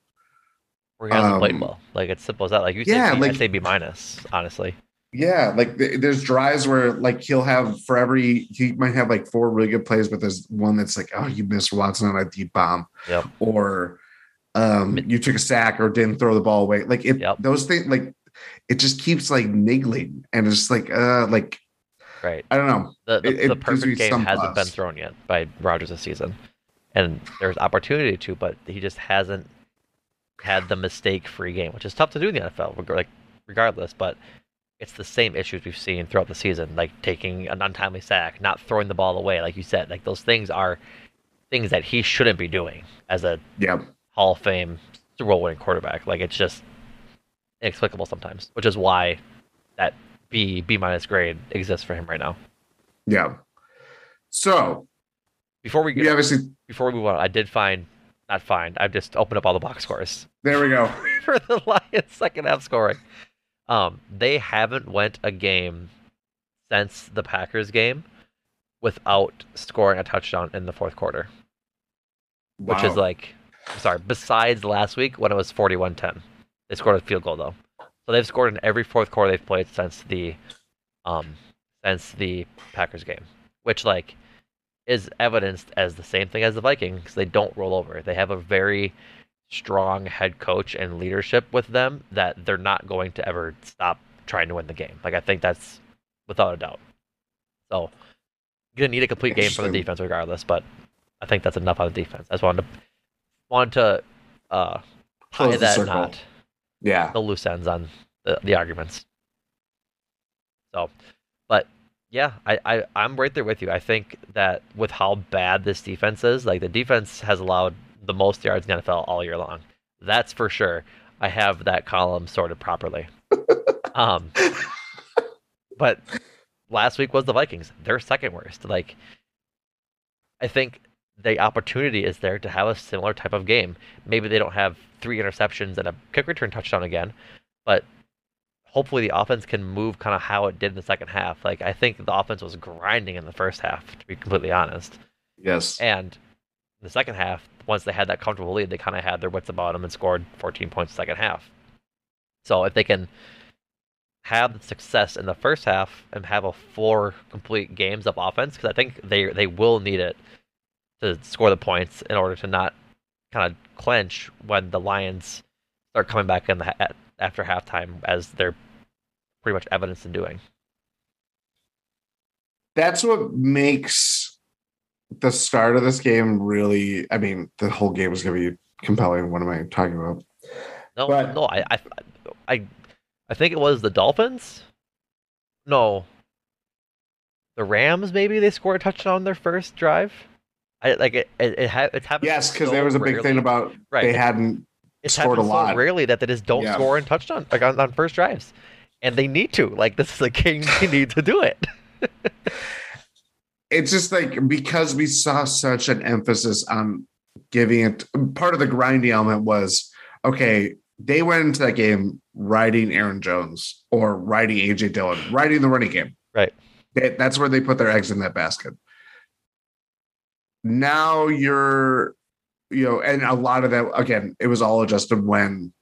[SPEAKER 6] Where he hasn't played
[SPEAKER 7] Um,
[SPEAKER 6] well. Like it's simple as that. Like you
[SPEAKER 7] yeah,
[SPEAKER 6] say, B,
[SPEAKER 7] like-
[SPEAKER 6] I'd say B minus, honestly.
[SPEAKER 7] yeah, like there's drives where like he'll have for every he might have like four really good plays, but there's one that's like, oh, you missed Watson on a deep bomb.
[SPEAKER 6] Yep.
[SPEAKER 7] or um you took a sack or didn't throw the ball away like it
[SPEAKER 6] Yep.
[SPEAKER 7] those things like it just keeps like niggling and it's like uh like
[SPEAKER 6] Right.
[SPEAKER 7] i don't know
[SPEAKER 6] The the,
[SPEAKER 7] It-
[SPEAKER 6] the perfect game hasn't been thrown yet by Rodgers this season, and there's opportunity to, but he just hasn't had the mistake-free game, which is tough to do in the NFL. Like regardless, but it's the same issues we've seen throughout the season, like taking an untimely sack, not throwing the ball away, like you said. Like those things are things that he shouldn't be doing as a
[SPEAKER 7] yeah
[SPEAKER 6] Hall of Fame Super Bowl winning quarterback. Like it's just inexplicable sometimes, which is why that B B minus grade exists for him right now.
[SPEAKER 7] yeah so
[SPEAKER 6] Before we get
[SPEAKER 7] you obviously
[SPEAKER 6] before we move on, I did find not find. I've just opened up all the box scores
[SPEAKER 7] there we go (laughs)
[SPEAKER 6] for the Lions second half scoring. Um, they haven't went a game since the Packers game without scoring a touchdown in the fourth quarter, which is
[SPEAKER 7] Wow.
[SPEAKER 6] like, sorry, besides last week when it was 41-10. They scored a field goal though, so they've scored in every fourth quarter they've played since the, um, since the Packers game, which like is evidenced as the same thing as the Vikings. They don't roll over. They have a very strong head coach and leadership with them that they're not going to ever stop trying to win the game. Like I think that's without a doubt. So you're gonna need a complete game from the defense regardless, but I think that's enough on the defense. I just wanted to wanted to uh tie
[SPEAKER 7] Close
[SPEAKER 6] that knot,
[SPEAKER 7] yeah
[SPEAKER 6] the loose ends on the, the arguments. So but yeah, I, I, I'm right there with you. I think that with how bad this defense is, like the defense has allowed the most yards in the NFL all year long. That's for sure. I have that column sorted properly. (laughs) um, but last week was the Vikings. They're second worst. Like, I think the opportunity is there to have a similar type of game. Maybe they don't have three interceptions and a kick return touchdown again, but hopefully the offense can move kind of how it did in the second half. Like I think the offense was grinding in the first half, to be completely honest.
[SPEAKER 7] yes
[SPEAKER 6] And in the second half, once they had that comfortable lead, they kind of had their wits about them and scored 14 points second half. So if they can have the success in the first half and have a four complete games of offense, because I think they they will need it to score the points in order to not kind of clench when the Lions start coming back in the ha- after halftime, as they're pretty much evidence in doing.
[SPEAKER 7] that's what makes the start of this game really i mean the whole game is going to be compelling what am i talking about
[SPEAKER 6] No,
[SPEAKER 7] But-
[SPEAKER 6] no, I, I, I, I think it was the Dolphins. No, the Rams. Maybe they scored a touchdown on their first drive. I like it. It, it ha- it's happened.
[SPEAKER 7] yes because
[SPEAKER 6] so
[SPEAKER 7] there was a big
[SPEAKER 6] rarely-
[SPEAKER 7] thing about
[SPEAKER 6] Right.
[SPEAKER 7] they hadn't
[SPEAKER 6] It's
[SPEAKER 7] scored a lot.
[SPEAKER 6] so rarely that they just don't
[SPEAKER 7] Yeah.
[SPEAKER 6] score in touchdown like on, on first drives. And they need to. Like (laughs) this is a game they need to do it. (laughs)
[SPEAKER 7] it's just like because we saw such an emphasis on giving it part of the grinding element was okay, they went into that game riding Aaron Jones or riding AJ Dillon, riding the running game.
[SPEAKER 6] Right.
[SPEAKER 7] They, that's where they put their eggs in that basket. Now you're, you know, and a lot of that again, it was all adjusted when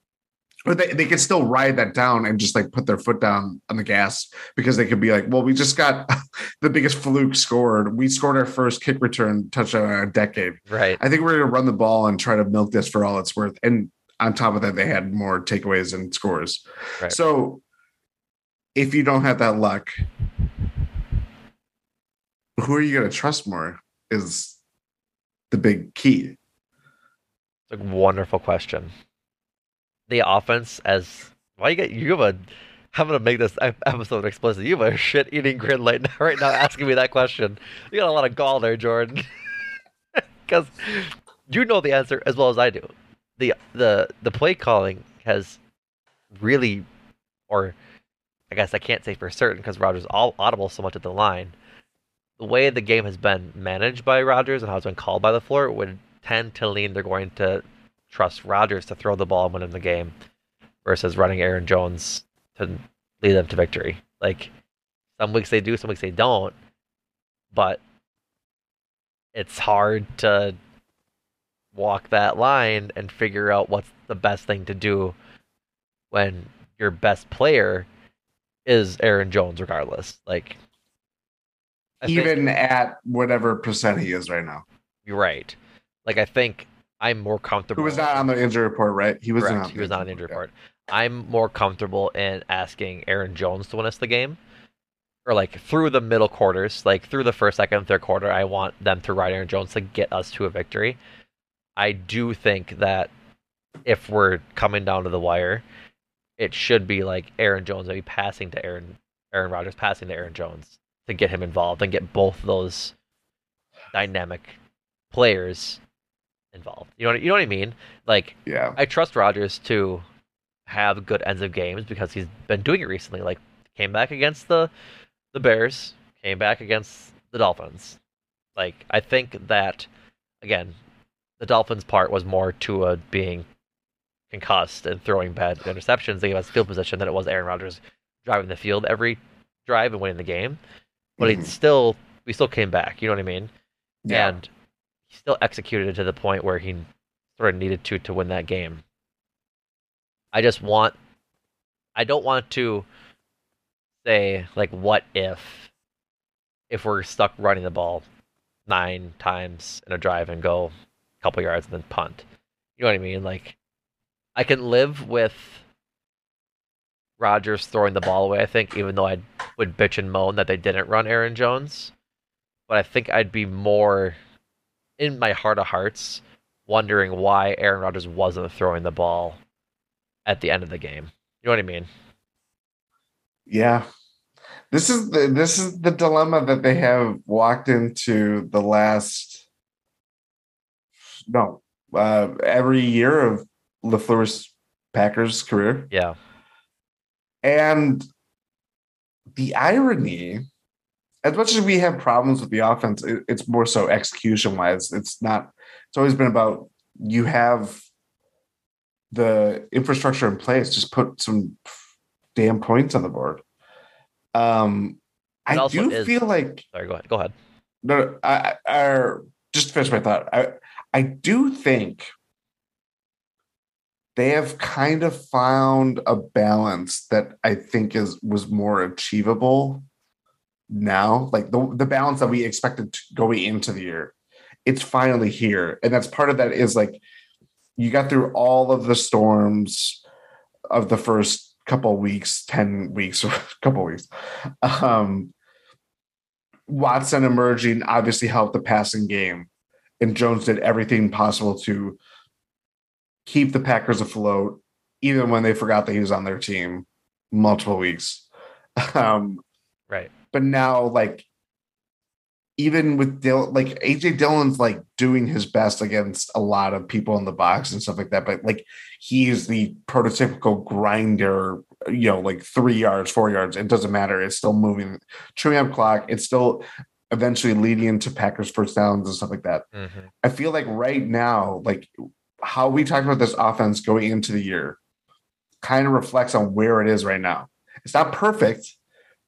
[SPEAKER 7] but they, they could still ride that down and just like put their foot down on the gas because they could be like, well, we just got (laughs) the biggest fluke scored. We scored our first kick return touchdown in a decade.
[SPEAKER 6] Right.
[SPEAKER 7] I think we're going to run the ball and try to milk this for all it's worth. And on top of that, they had more takeaways and scores.
[SPEAKER 6] Right.
[SPEAKER 7] So if you don't have that luck, who are you going to trust more is the big key.
[SPEAKER 6] It's a wonderful question. The offense, as why you get you have a I'm gonna make this episode explicit. You have a shit eating grin right now, (laughs) right now asking me that question. You got a lot of gall there, Jordan, (laughs) because you know the answer as well as I do. the the The play calling has really, or I guess I can't say for certain because Rodgers all audible so much at the line. The way the game has been managed by Rodgers and how it's been called by LaFleur would tend to lean they're going to trust Rodgers to throw the ball and win in the game versus running Aaron Jones to lead them to victory. Like some weeks they do, some weeks they don't. But it's hard to walk that line and figure out what's the best thing to do when your best player is Aaron Jones regardless. Like
[SPEAKER 7] I even think, at whatever percent he is right now.
[SPEAKER 6] You're right. Like I think I'm more comfortable.
[SPEAKER 7] Who was not on the injury report, right?
[SPEAKER 6] He was not. He was not on the injury report. I'm more comfortable in asking Aaron Jones to win us the game, or like through the middle quarters, like through the first, second, third quarter. I want them to ride Aaron Jones to get us to a victory. I do think that if we're coming down to the wire, it should be like Aaron Jones maybe passing to Aaron Aaron Rodgers passing to Aaron Jones to get him involved and get both those dynamic players involved. You know what you know what I mean? Like
[SPEAKER 7] yeah.
[SPEAKER 6] I trust Rodgers to have good ends of games because he's been doing it recently. Like came back against the the Bears, came back against the Dolphins. Like I think that again, the Dolphins part was more Tua being concussed and throwing bad interceptions. They gave us field position than it was Aaron Rodgers driving the field every drive and winning the game. But mm-hmm. he still we still came back. You know what I mean? Yeah. And he still executed it to the point where he sort of needed to to win that game. I just want I don't want to say like what if if we're stuck running the ball nine times in a drive and go a couple yards and then punt. You know what I mean? Like I can live with Rodgers throwing the ball away, I think, even though I would bitch and moan that they didn't run Aaron Jones. But I think I'd be more in my heart of hearts, wondering why Aaron Rodgers wasn't throwing the ball at the end of the game. You know what I mean?
[SPEAKER 7] Yeah. This is the this is the dilemma that they have walked into the last no uh every year of LaFleur's Packers career.
[SPEAKER 6] Yeah.
[SPEAKER 7] And the irony as much as we have problems with the offense, it, it's more so execution wise. It's not. It's always been about you have the infrastructure in place. Just put some damn points on the board. Um, I do is, feel like.
[SPEAKER 6] Sorry, go ahead. Go ahead.
[SPEAKER 7] No, I, I, just to finish my thought. I, I do think they have kind of found a balance that I think is was more achievable now, like the, the balance that we expected going into the year, it's finally here. And that's part of that is like you got through all of the storms of the first couple weeks, 10 weeks or (laughs) a couple weeks. Um, Watson emerging obviously helped the passing game, and Jones did everything possible to keep the Packers afloat, even when they forgot that he was on their team multiple weeks. (laughs) Um,
[SPEAKER 6] right
[SPEAKER 7] but now like even with Dill, like AJ Dillon's like doing his best against a lot of people in the box and stuff like that. But like he's the prototypical grinder you know, like three yards, four yards. It doesn't matter. It's still moving, chewing up clock. It's still eventually leading into Packers first downs and stuff like that.
[SPEAKER 6] Mm-hmm.
[SPEAKER 7] I feel like right now, like how we talked about this offense going into the year kind of reflects on where it is right now. It's not perfect,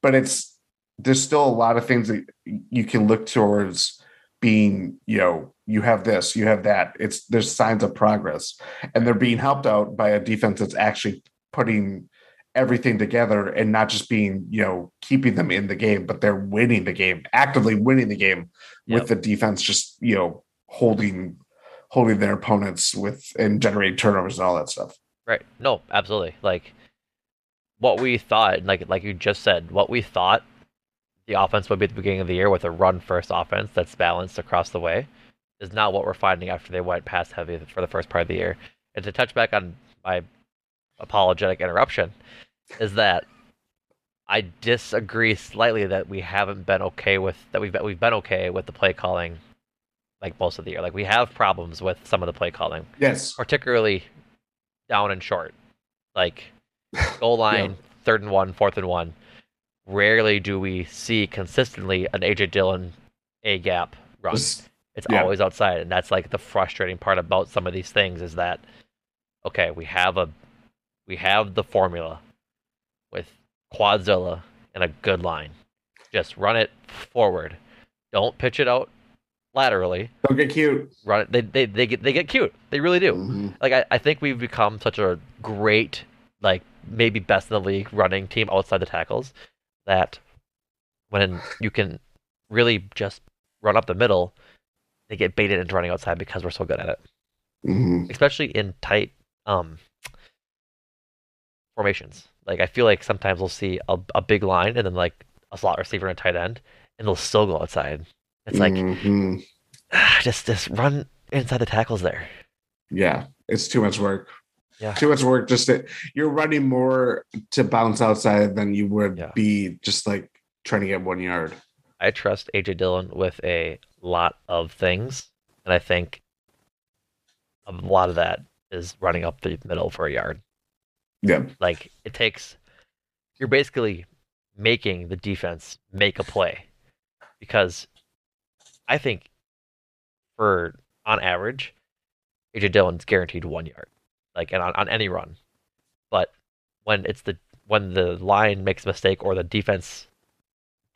[SPEAKER 7] but it's there's still a lot of things that you can look towards being, you know, you have this, you have that. It's there's signs of progress. And they're being helped out by a defense that's actually putting everything together and not just being, you know, keeping them in the game, but they're winning the game, actively winning the game
[SPEAKER 6] Yep.
[SPEAKER 7] with the defense just, you know, holding holding their opponents with and generating turnovers and all that stuff.
[SPEAKER 6] Right. No, absolutely. Like what we thought, like like you just said, what we thought the offense would be at the beginning of the year with a run first offense that's balanced across the way is not what we're finding after they went pass heavy for the first part of the year. And to touch back on my apologetic interruption is that I disagree slightly that we haven't been okay with that we've we've been okay with the play calling like most of the year. Like we have problems with some of the play calling
[SPEAKER 7] Yes.
[SPEAKER 6] particularly down and short. Like (laughs) goal line, third and one, fourth and one. Rarely do we see consistently an AJ Dillon A gap run. It's
[SPEAKER 7] yeah.
[SPEAKER 6] always outside, and that's like the frustrating part about some of these things is that okay, we have a we have the formula with Quadzilla and a good line. Just run it forward. Don't pitch it out laterally.
[SPEAKER 7] Don't get cute.
[SPEAKER 6] Run it. They they they get they get cute. They really do
[SPEAKER 7] Mhm.
[SPEAKER 6] like I, I think we've become such a great like maybe best in the league running team outside the tackles that when you can really just run up the middle they get baited into running outside because we're so good at it
[SPEAKER 7] Mhm.
[SPEAKER 6] especially in tight um formations like i feel like sometimes we'll see a, a big line and then like a slot receiver and a tight end and they'll still go outside it's like
[SPEAKER 7] Mhm. (sighs)
[SPEAKER 6] just just run inside the tackles there
[SPEAKER 7] yeah, it's too much work.
[SPEAKER 6] Yeah.
[SPEAKER 7] Too much work. Just to, you're running more to bounce outside than you would
[SPEAKER 6] Yeah.
[SPEAKER 7] be just like trying to get one yard.
[SPEAKER 6] I trust AJ Dillon with a lot of things, and I think a lot of that is running up the middle for a yard.
[SPEAKER 7] Yeah.
[SPEAKER 6] Like it takes, you're basically making the defense make a play, because I think for on average, AJ Dillon's guaranteed one yard, like and on, on any run, but when it's the when the line makes a mistake or the defense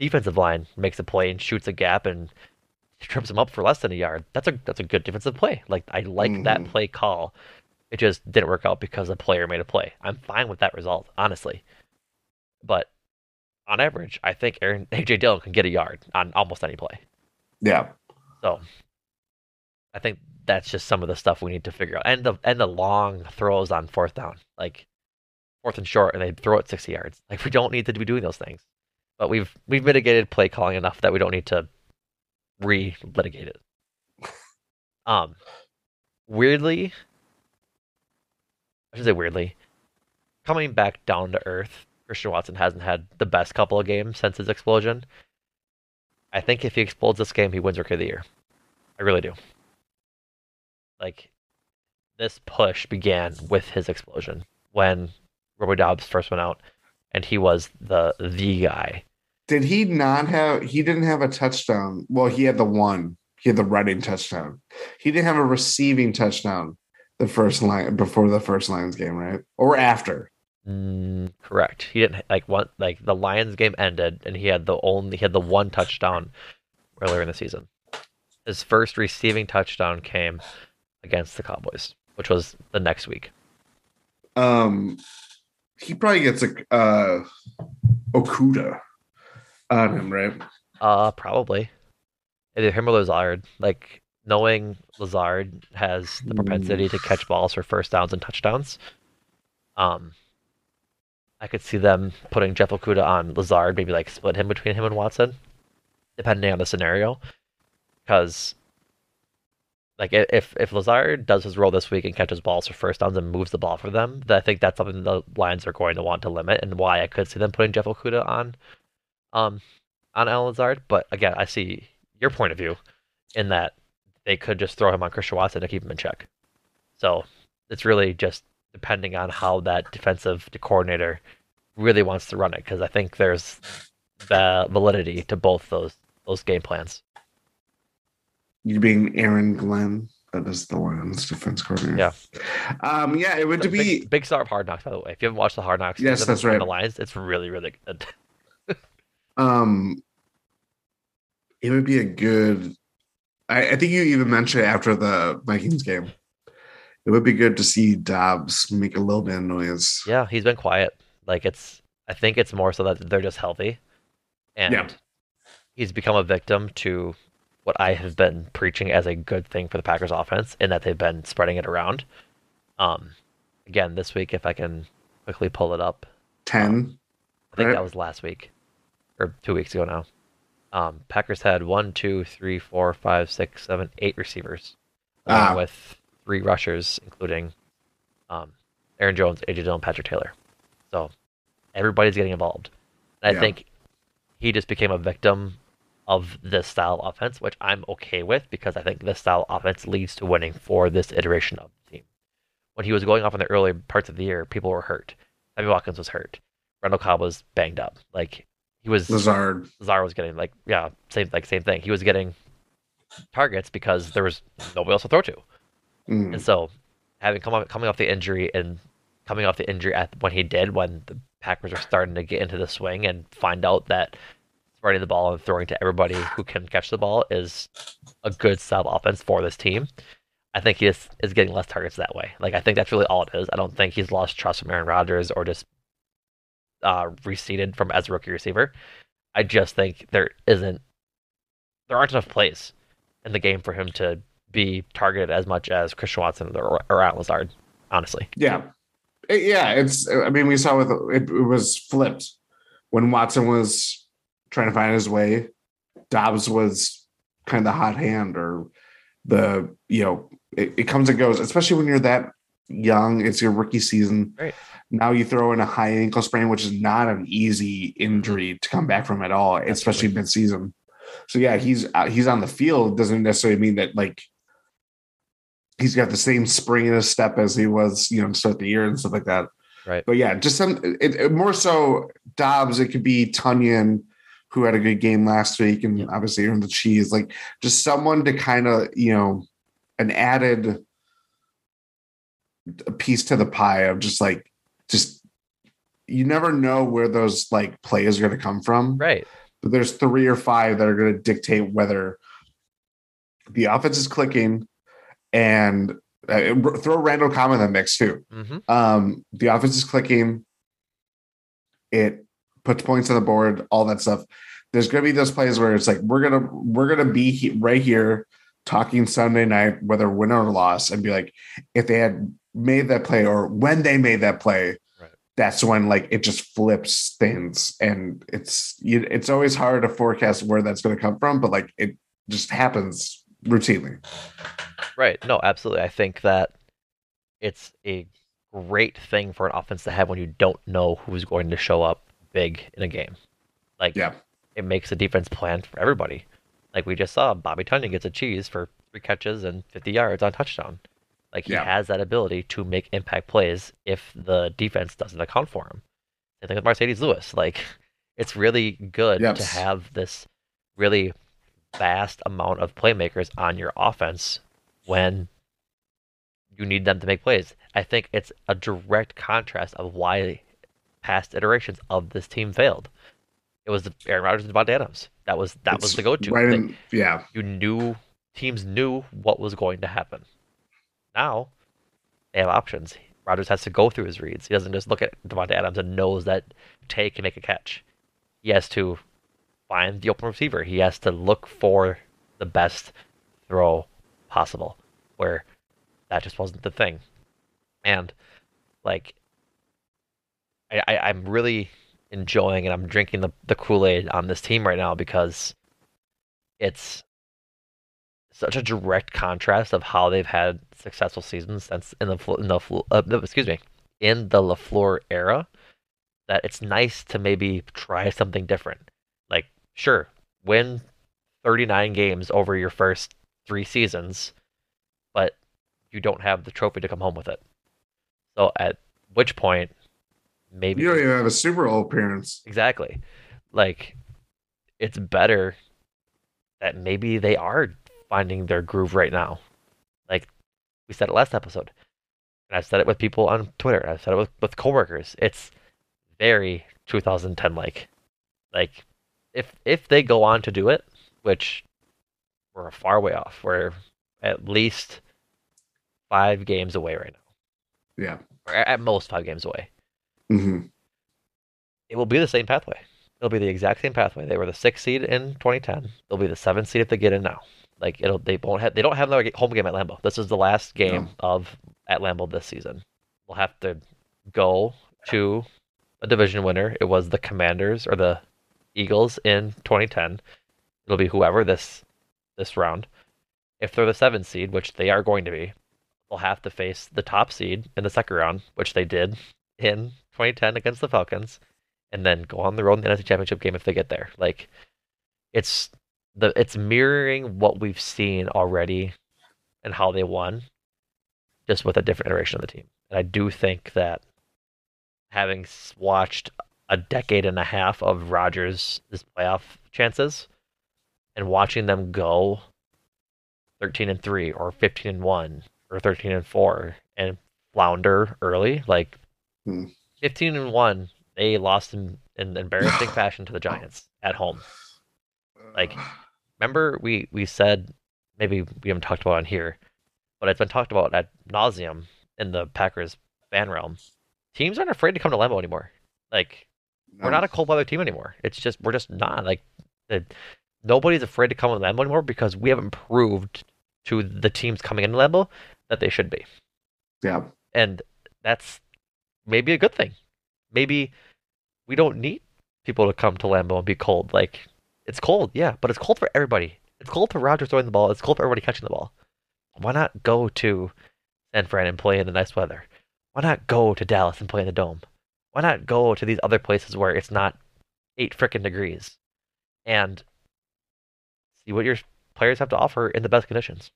[SPEAKER 6] defensive line makes a play and shoots a gap and trips him up for less than a yard. That's a that's a good defensive play. Like I like that
[SPEAKER 7] Mhm.
[SPEAKER 6] play call. It just didn't work out because a player made a play. I'm fine with that result, honestly. But on average, I think Aaron (laughs) AJ Dillon can get a yard on almost any play.
[SPEAKER 7] Yeah.
[SPEAKER 6] So I think that's just some of the stuff we need to figure out. And the and the long throws on fourth down. Like fourth and short and they throw it sixty yards. Like we don't need to be doing those things. But we've we've mitigated play calling enough that we don't need to re litigate it. Um weirdly I should say weirdly, coming back down to earth, Christian Watson hasn't had the best couple of games since his explosion. I think if he explodes this game, he wins Rookie of the Year. I really do. Like, this push began with his explosion when Romeo Doubs first went out, and he was the the guy.
[SPEAKER 7] Did he not have? He didn't have a touchdown. Well, he had the one. He had the running touchdown. He didn't have a receiving touchdown the first line before the first Lions game, right? Or after?
[SPEAKER 6] Mm, correct. He didn't like one like the Lions game ended, and he had the only he had the one touchdown earlier in the season. His first receiving touchdown came against the Cowboys, which was the next week.
[SPEAKER 7] Um, he probably gets a uh, Okudah on him, right?
[SPEAKER 6] Uh, probably. Either him or Lazard. Like knowing Lazard has the propensity to catch balls for first downs and touchdowns. Um, I could see them putting Jeff Okudah on Lazard, maybe like split him between him and Watson, depending on the scenario. Because, like, if if Lazard does his role this week and catches balls for first downs and moves the ball for them, then I think that's something the Lions are going to want to limit, and why I could see them putting Jeff Okudah on, um, on Allen Lazard. But again, I see your point of view in that they could just throw him on Christian Watson to keep him in check. So it's really just depending on how that defensive coordinator really wants to run it because I think there's the validity to both those those game plans.
[SPEAKER 7] You being Aaron Glenn, that is the Lions defense coordinator.
[SPEAKER 6] Yeah.
[SPEAKER 7] Um. Yeah, it would to be
[SPEAKER 6] big, big star of Hard Knocks, by the way. If you haven't watched the Hard Knocks,
[SPEAKER 7] Yes, that's right.
[SPEAKER 6] The Lions, it's really, really good. (laughs)
[SPEAKER 7] um. It would be a good. I, I think you even mentioned after the Vikings game. It would be good to see Doubs make a little bit of noise.
[SPEAKER 6] Yeah, he's been quiet. Like it's, I think it's more so that they're just healthy, and
[SPEAKER 7] Yeah.
[SPEAKER 6] he's become a victim to what I have been preaching as a good thing for the Packers offense, in that they've been spreading it around. Um, again, this week, if I can quickly pull it up,
[SPEAKER 7] Ten.
[SPEAKER 6] I think
[SPEAKER 7] Right.
[SPEAKER 6] that was last week or two weeks ago now. Um, Packers had one, two, three, four, five, six, seven, eight receivers, along
[SPEAKER 7] Ah.
[SPEAKER 6] with three rushers, including um, Aaron Jones, AJ Dillon, Patrick Taylor. So everybody's getting involved. And I
[SPEAKER 7] Yeah.
[SPEAKER 6] think he just became a victim of this style of offense, which I'm okay with because I think this style of offense leads to winning for this iteration of the team. When he was going off in the early parts of the year, people were hurt. Sammy Watkins was hurt. Randall Cobb was banged up. Like he was
[SPEAKER 7] Lazard.
[SPEAKER 6] Lazar was getting like yeah, same like same thing. He was getting targets because there was nobody else to throw to.
[SPEAKER 7] Mm.
[SPEAKER 6] And so having come off, coming off the injury and coming off the injury at when he did when the Packers are starting to get into the swing and find out that spreading the ball and throwing to everybody who can catch the ball is a good style of offense for this team. I think he is, is getting less targets that way. Like I think that's really all it is. I don't think he's lost trust from Aaron Rodgers or just uh, receded from as a rookie receiver. I just think there isn't there aren't enough plays in the game for him to be targeted as much as Christian Watson or, or Allen Lazard. Honestly,
[SPEAKER 7] Yeah. Yeah, it's I mean we saw with it, it was flipped when Watson was trying to find his way, Doubs was kind of the hot hand or the you know, it, it comes and goes, especially when you're that young, it's your rookie season.
[SPEAKER 6] Right.
[SPEAKER 7] Now you throw in a high ankle sprain, which is not an easy injury to come back from at all, especially mid season. So yeah, he's uh, he's on the field. Doesn't necessarily mean that like he's got the same spring in his step as he was, you know, to start the year and stuff like that.
[SPEAKER 6] Right.
[SPEAKER 7] But yeah, just some it, it- more so Doubs. It could be Tonyan, who had a good game last week, and obviously earned the cheese. Like just someone to kind of you know an added piece to the pie of just like just you never know where those like plays are going to come from.
[SPEAKER 6] right?
[SPEAKER 7] But there's three or five that are going to dictate whether the offense is clicking and uh, throw Randall Cobb in the mix too.
[SPEAKER 6] hmm
[SPEAKER 7] Um, the offense is clicking. It puts points on the board, all that stuff. There's going to be those plays where it's like we're gonna we're gonna be he- right here talking Sunday night, whether win or loss, and be like, if they had made that play or when they made that play,
[SPEAKER 6] Right.
[SPEAKER 7] that's when like it just flips things, and it's you, it's always hard to forecast where that's going to come from, but like it just happens routinely.
[SPEAKER 6] Right. No, absolutely. I think that it's a great thing for an offense to have when you don't know who's going to show up big in a game. Like,
[SPEAKER 7] Yeah.
[SPEAKER 6] it makes the defense plan for everybody. Like we just saw, Bobby Tonyan gets a cheese for three catches and 50 yards on touchdown. Like he
[SPEAKER 7] Yeah.
[SPEAKER 6] has that ability to make impact plays if the defense doesn't account for him. I think with Marcedes Lewis. Like it's really good to have this really vast amount of playmakers on your offense when you need them to make plays. I think it's a direct contrast of why past iterations of this team failed. It was the Aaron Rodgers and Davante Adams. That was that was the go-to.
[SPEAKER 7] Right in, yeah.
[SPEAKER 6] you knew teams knew what was going to happen. Now they have options. Rodgers has to go through his reads. He doesn't just look at Davante Adams and knows that Tay can make a catch. He has to find the open receiver. He has to look for the best throw possible. Where that just wasn't the thing. And like I, I I'm really enjoying and I'm drinking the, the Kool-Aid on this team right now because it's such a direct contrast of how they've had successful seasons since in the in the uh, excuse me in the LaFleur era that it's nice to maybe try something different. Sure, win 39 games over your first 3 seasons, but you don't have the trophy to come home with it. So at which point maybe
[SPEAKER 7] You don't even have a Super Bowl appearance.
[SPEAKER 6] exactly like it's better that maybe they are finding their groove right now. Like we said it last episode, and I've said it with people on Twitter. I've said it with with coworkers. It's very 2010 like. Like if if they go on to do it, which we're a far way off. We're at least five games away right now.
[SPEAKER 7] Yeah.
[SPEAKER 6] Or at most five games away.
[SPEAKER 7] hmm
[SPEAKER 6] It will be the same pathway. It'll be the exact same pathway. They were the sixth seed in 2010. They'll be the seventh seed if they get in now. Like it'll, they won't have, they don't have another home game at Lambeau. This is the last game
[SPEAKER 7] No.
[SPEAKER 6] of at Lambeau this season. We'll have to go to a division winner. It was the Commanders or the Eagles in 2010. It'll be whoever this this round. If they're the seventh seed, which they are going to be, they'll have to face the top seed in the second round, which they did in 2010 against the Falcons, and then go on the road in the NFC Championship game if they get there. Like, it's the it's mirroring what we've seen already and how they won, just with a different iteration of the team. And I do think that having watched a decade and a half of Rodgers' playoff chances and watching them go 13 and 3 or 15 and 1 or 13 and 4 and flounder early like
[SPEAKER 7] Hmm.
[SPEAKER 6] 15 and 1 they lost in, in embarrassing (sighs) fashion to the Giants at home. Like (sighs) remember we we said maybe we haven't talked about it on here but it's been talked about at nauseum in the Packers fan realm. Teams aren't afraid to come to Lambeau anymore. Like we're um, not a cold weather team anymore. It's just we're just not like the, nobody's afraid to come to Lambeau anymore because we haven't proved to the teams coming into Lambeau that they should be,
[SPEAKER 7] yeah.
[SPEAKER 6] and that's maybe a good thing. Maybe we don't need people to come to Lambeau and be cold. Like it's cold, yeah, but it's cold for everybody. It's cold for Rodgers throwing the ball. It's cold for everybody catching the ball. Why not go to San Fran and play in the nice weather? Why not go to Dallas and play in the dome? Why not go to these other places where it's not eight frickin' degrees and see what your players have to offer in the best conditions?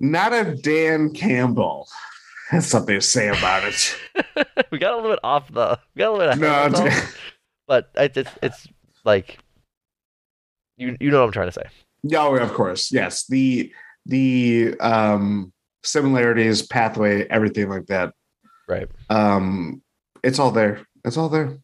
[SPEAKER 7] Not a Dan Campbell has something to say about it. (laughs)
[SPEAKER 6] we got a little bit off the. We got a little bit
[SPEAKER 7] no,
[SPEAKER 6] ahead of
[SPEAKER 7] it's-
[SPEAKER 6] ourselves, but it's, it's it's like you you know what I'm trying to say.
[SPEAKER 7] no, of course, yes. The the um similarities, pathway, everything like that.
[SPEAKER 6] Right.
[SPEAKER 7] Um, it's all there. It's all there,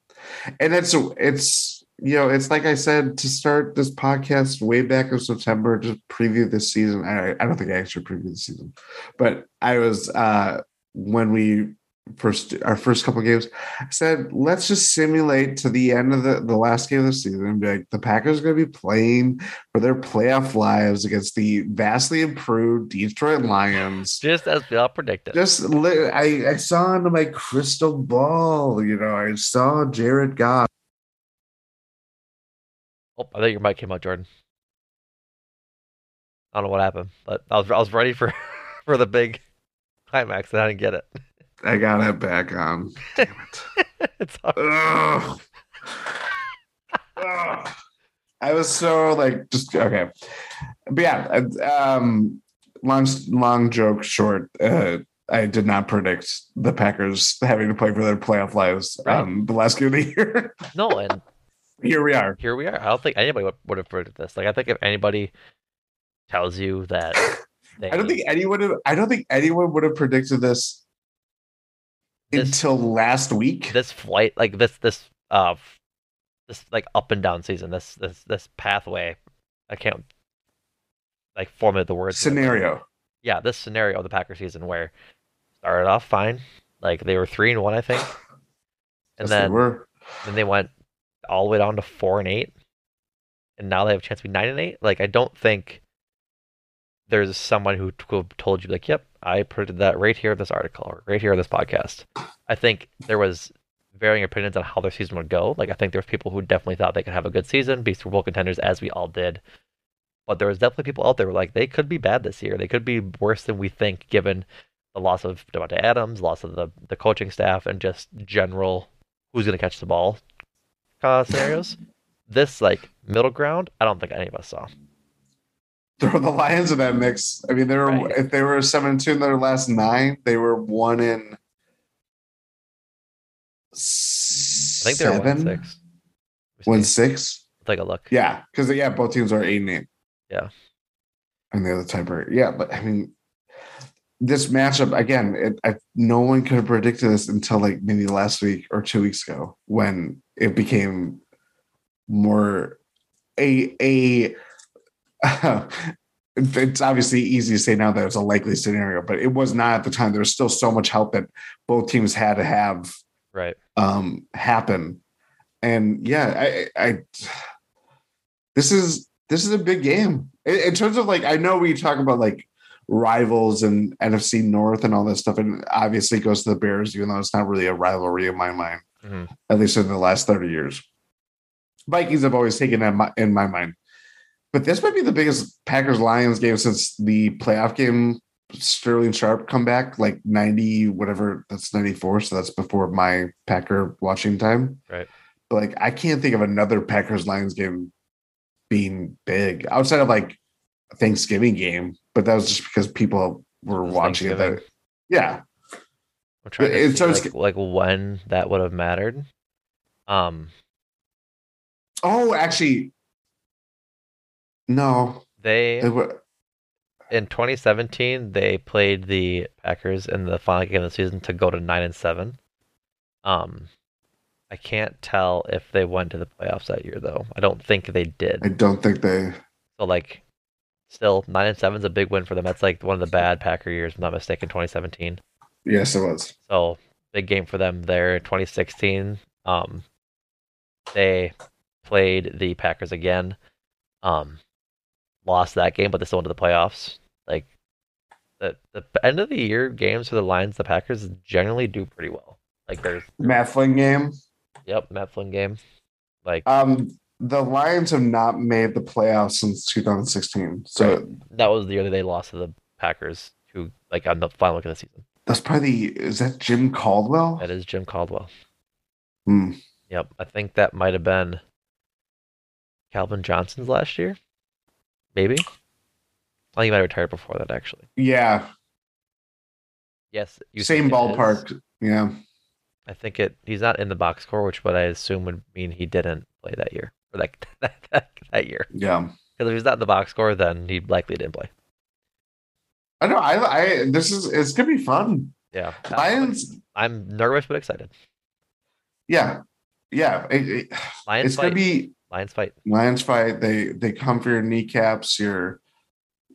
[SPEAKER 7] and it's it's you know it's like I said to start this podcast way back in September to preview this season. I I don't think I actually previewed the season, but I was uh when we first our first couple games I said let's just simulate to the end of the the last game of the season and be like the Packers are going to be playing for their playoff lives against the vastly improved Detroit Lions
[SPEAKER 6] Just as we all predicted.
[SPEAKER 7] just li- I, I saw into my crystal ball, you know, I saw Jared Goff.
[SPEAKER 6] Oh, I think your mic came out, Jordan. I don't know what happened, but I was I was ready for (laughs) for the big climax and I didn't get it.
[SPEAKER 7] I got it back on. Damn it.
[SPEAKER 6] it's all-
[SPEAKER 7] Ugh. Ugh. I was so like just okay. But yeah, um long long joke short. Uh I did not predict the Packers having to play for their playoff lives
[SPEAKER 6] Right.
[SPEAKER 7] um the last game of the year. (laughs)
[SPEAKER 6] no, and
[SPEAKER 7] Here we are.
[SPEAKER 6] here we are. I don't think anybody would, would have predicted this. Like I think if anybody tells you that (laughs) they,
[SPEAKER 7] I don't think anyone have, I don't think anyone would have predicted this,
[SPEAKER 6] This-
[SPEAKER 7] until last week.
[SPEAKER 6] this flight like this this uh this like up and down season this this this pathway i can't like formulate the words
[SPEAKER 7] scenario.
[SPEAKER 6] yeah this scenario of the packer season where started off fine like they were three and one i think (sighs) and
[SPEAKER 7] Yes, they
[SPEAKER 6] then
[SPEAKER 7] were.
[SPEAKER 6] then they went all the way down to four and eight and now they have a chance to be nine and eight like i don't think there's someone who told you like yep i predicted that right here in this article or right here in this podcast i think there was varying opinions on how their season would go like i think there's people who definitely thought they could have a good season be super bowl contenders as we all did but there was definitely people out there who were like they could be bad this year they could be worse than we think given the loss of Davante Adams, loss of the, the coaching staff, and just general who's going to catch the ball uh, scenarios. this like middle ground, I don't think any of us saw.
[SPEAKER 7] Throw the Lions in that mix. I mean, they were
[SPEAKER 6] Right.
[SPEAKER 7] if they were seven and two in their last nine, they were one in.
[SPEAKER 6] I think they're one six.
[SPEAKER 7] One six.
[SPEAKER 6] Take a look.
[SPEAKER 7] Yeah, because yeah, both teams are eight and eight.
[SPEAKER 6] Yeah.
[SPEAKER 7] and the other tiebreaker. Yeah, but I mean, this matchup again, it, I, no one could have predicted this until like maybe last week or two weeks ago when it became more a a. (laughs) it's obviously easy to say now that it's a likely scenario, but it was not at the time. There was still so much help that both teams had to have
[SPEAKER 6] Right.
[SPEAKER 7] um happen and yeah i i this is this is a big game in, in terms of like i know we talk about like rivals and nfc north and all this stuff and obviously it goes to the bears even though it's not really a rivalry in my mind
[SPEAKER 6] Mhm.
[SPEAKER 7] at least in the last 30 years vikings have always taken that in my mind but this might be the biggest packers lions game since the playoff game Sterling Sharpe comeback, like 90 whatever that's 94 so that's before my Packer watching time
[SPEAKER 6] Right.
[SPEAKER 7] but like I can't think of another Packers Lions game being big outside of like a Thanksgiving game but that was just because people were watching it that yeah
[SPEAKER 6] I'm trying to see like, like when that would have mattered. Um,
[SPEAKER 7] oh actually no
[SPEAKER 6] they
[SPEAKER 7] wa-
[SPEAKER 6] in 2017 they played the Packers in the final game of the season to go to nine and seven. Um, I can't tell if they went to the playoffs that year though. I don't think they did.
[SPEAKER 7] I don't think they
[SPEAKER 6] So like, still nine and seven is a big win for them. That's like one of the bad Packer years, if I'm not mistaken, 2017.
[SPEAKER 7] yes it was
[SPEAKER 6] So big game for them there. 2016, um, they played the Packers again. Um, lost that game, but they still went to the playoffs. Like the the end of the year games for the Lions, the Packers generally do pretty well. Like there's
[SPEAKER 7] Matt Flynn game
[SPEAKER 6] yep, Matt Flynn game. Like
[SPEAKER 7] um the Lions have not made the playoffs since 2016 so
[SPEAKER 6] Right. that was the year that they lost to the Packers, who like on the final week of the season.
[SPEAKER 7] That's probably the, is that Jim Caldwell?
[SPEAKER 6] That is Jim Caldwell.
[SPEAKER 7] Hmm.
[SPEAKER 6] Yep, I think that might have been Calvin Johnson's last year, maybe. I think he might have retired before that, actually.
[SPEAKER 7] Yeah,
[SPEAKER 6] Yes,
[SPEAKER 7] same
[SPEAKER 6] think it is.
[SPEAKER 7] ballpark. Yeah,
[SPEAKER 6] I think it. He's not in the box score, which what I assume would mean he didn't play that year or that, (laughs) that, that year.
[SPEAKER 7] yeah.
[SPEAKER 6] Because if he's not in the box score, then he likely didn't play.
[SPEAKER 7] I know. I, I this is it's gonna be fun.
[SPEAKER 6] Yeah,
[SPEAKER 7] Lions.
[SPEAKER 6] I'm nervous but excited.
[SPEAKER 7] Yeah, yeah. it- it-
[SPEAKER 6] Lions
[SPEAKER 7] it's
[SPEAKER 6] fight.
[SPEAKER 7] gonna be
[SPEAKER 6] Lions fight.
[SPEAKER 7] Lions fight. They they come for your kneecaps, your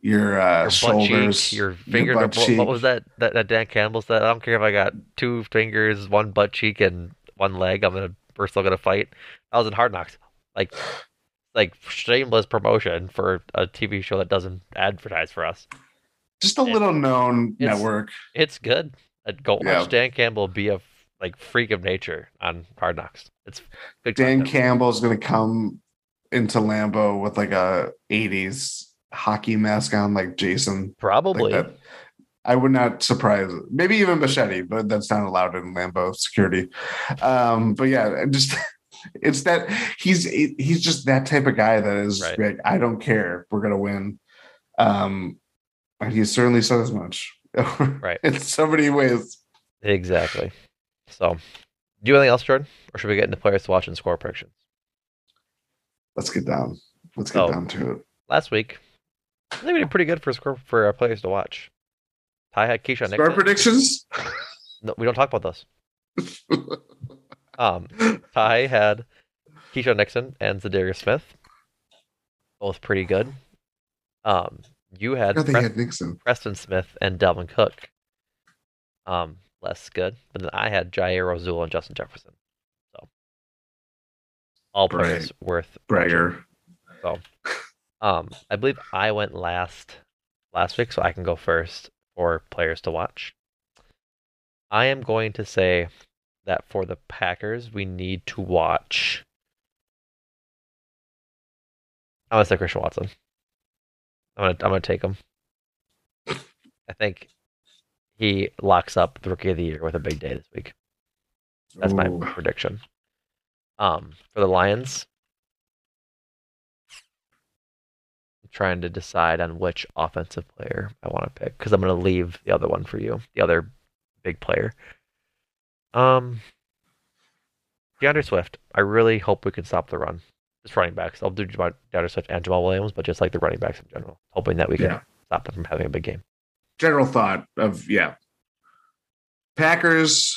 [SPEAKER 7] your uh,
[SPEAKER 6] Your butt
[SPEAKER 7] shoulders,
[SPEAKER 6] cheek, your fingers.
[SPEAKER 7] butt
[SPEAKER 6] what,
[SPEAKER 7] cheek.
[SPEAKER 6] what was that, that? That Dan Campbell said. I don't care if I got two fingers, one butt cheek, and one leg. I'm gonna. We're still gonna fight. I was in Hard Knocks. Like, like shameless promotion for a TV show that doesn't advertise for us.
[SPEAKER 7] Just a little known
[SPEAKER 6] it's-
[SPEAKER 7] network.
[SPEAKER 6] It's good. Go watch
[SPEAKER 7] Yeah.
[SPEAKER 6] Dan Campbell be a like freak of nature on Hard Knocks. It's good.
[SPEAKER 7] Dan
[SPEAKER 6] content.
[SPEAKER 7] Campbell's gonna come into Lambeau with like a '80s hockey mask on, like Jason.
[SPEAKER 6] Probably.
[SPEAKER 7] Like that. I would not surprise. Maybe even machete, but that's not allowed in Lambeau security. Um, but yeah, just (laughs) it's that he's he's just that type of guy that is
[SPEAKER 6] Right.
[SPEAKER 7] like, I don't care, we're gonna win. Um, and he certainly said as much. (laughs)
[SPEAKER 6] Right.
[SPEAKER 7] in so many ways.
[SPEAKER 6] Exactly. So, do you have anything else, Jordan, or should we get into players to watch and score predictions?
[SPEAKER 7] Let's get down. Let's get
[SPEAKER 6] Oh.
[SPEAKER 7] down to it.
[SPEAKER 6] Last week, I think we did pretty good for score for our players to watch. Ty had Keisean
[SPEAKER 7] Score
[SPEAKER 6] Nixon.
[SPEAKER 7] predictions.
[SPEAKER 6] No, we don't talk about those. (laughs) Um, Ty had Keisean Nixon and Za'Darius Smith, both pretty good. Um, you had
[SPEAKER 7] I think
[SPEAKER 6] Pres-
[SPEAKER 7] had Nixon.
[SPEAKER 6] Preston Smith and Dalvin Cook. Um, less good. But then I had Jaire Rasul and Justin Jefferson. So all players worth watching.
[SPEAKER 7] Bragger.
[SPEAKER 6] So um I believe I went last last week, so I can go first for players to watch. I am going to say that for the Packers, we need to watch I'm gonna say Christian Watson. I'm gonna I'm gonna take him. I think he locks up the rookie of the year with a big day this week. That's my
[SPEAKER 7] Ooh.
[SPEAKER 6] prediction. Um, for the Lions, I'm trying to decide on which offensive player I want to pick because I'm going to leave the other one for you, the other big player. Um, D'Andre Swift. I really hope we can stop the run. Just running backs. I'll do D'Andre Swift and Jamaal Williams, but just like the running backs in general, hoping that we can
[SPEAKER 7] Yeah.
[SPEAKER 6] stop them from having a big game.
[SPEAKER 7] General thought of yeah. Packers.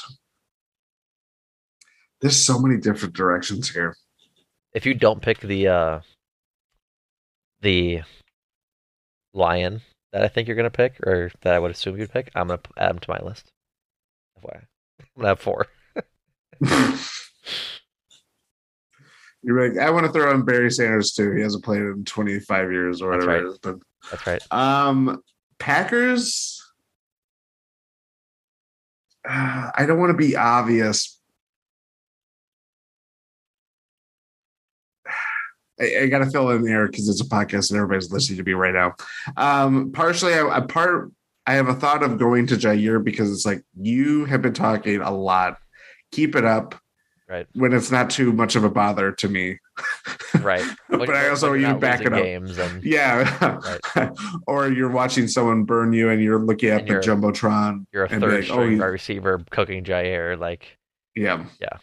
[SPEAKER 7] There's so many different directions here.
[SPEAKER 6] If you don't pick the uh, the lion that I think you're gonna pick, or that I would assume you'd pick, I'm gonna add them to my list. FYI. I'm gonna have four. (laughs) (laughs)
[SPEAKER 7] You're right. I want to throw in Barry Sanders too. He hasn't played in 25 years or
[SPEAKER 6] That's
[SPEAKER 7] whatever
[SPEAKER 6] right.
[SPEAKER 7] it is. But
[SPEAKER 6] That's right.
[SPEAKER 7] um, Packers. Uh, I don't want to be obvious. (sighs) I, I got to fill in there because it's a podcast and everybody's listening to me right now. Um, partially, I, I part I have a thought of going to Jaire because it's like you have been talking a lot. Keep it up
[SPEAKER 6] Right.
[SPEAKER 7] when it's not too much of a bother to me. (laughs)
[SPEAKER 6] Right. (laughs)
[SPEAKER 7] but I also you
[SPEAKER 6] you're
[SPEAKER 7] to
[SPEAKER 6] not
[SPEAKER 7] back it up.
[SPEAKER 6] And (laughs)
[SPEAKER 7] Yeah. or you're watching someone burn you and you're looking at
[SPEAKER 6] And
[SPEAKER 7] the
[SPEAKER 6] you're-
[SPEAKER 7] Jumbotron.
[SPEAKER 6] you're a third
[SPEAKER 7] like,
[SPEAKER 6] string
[SPEAKER 7] oh,
[SPEAKER 6] receiver cooking Jaire. Like
[SPEAKER 7] Yeah.
[SPEAKER 6] Yeah.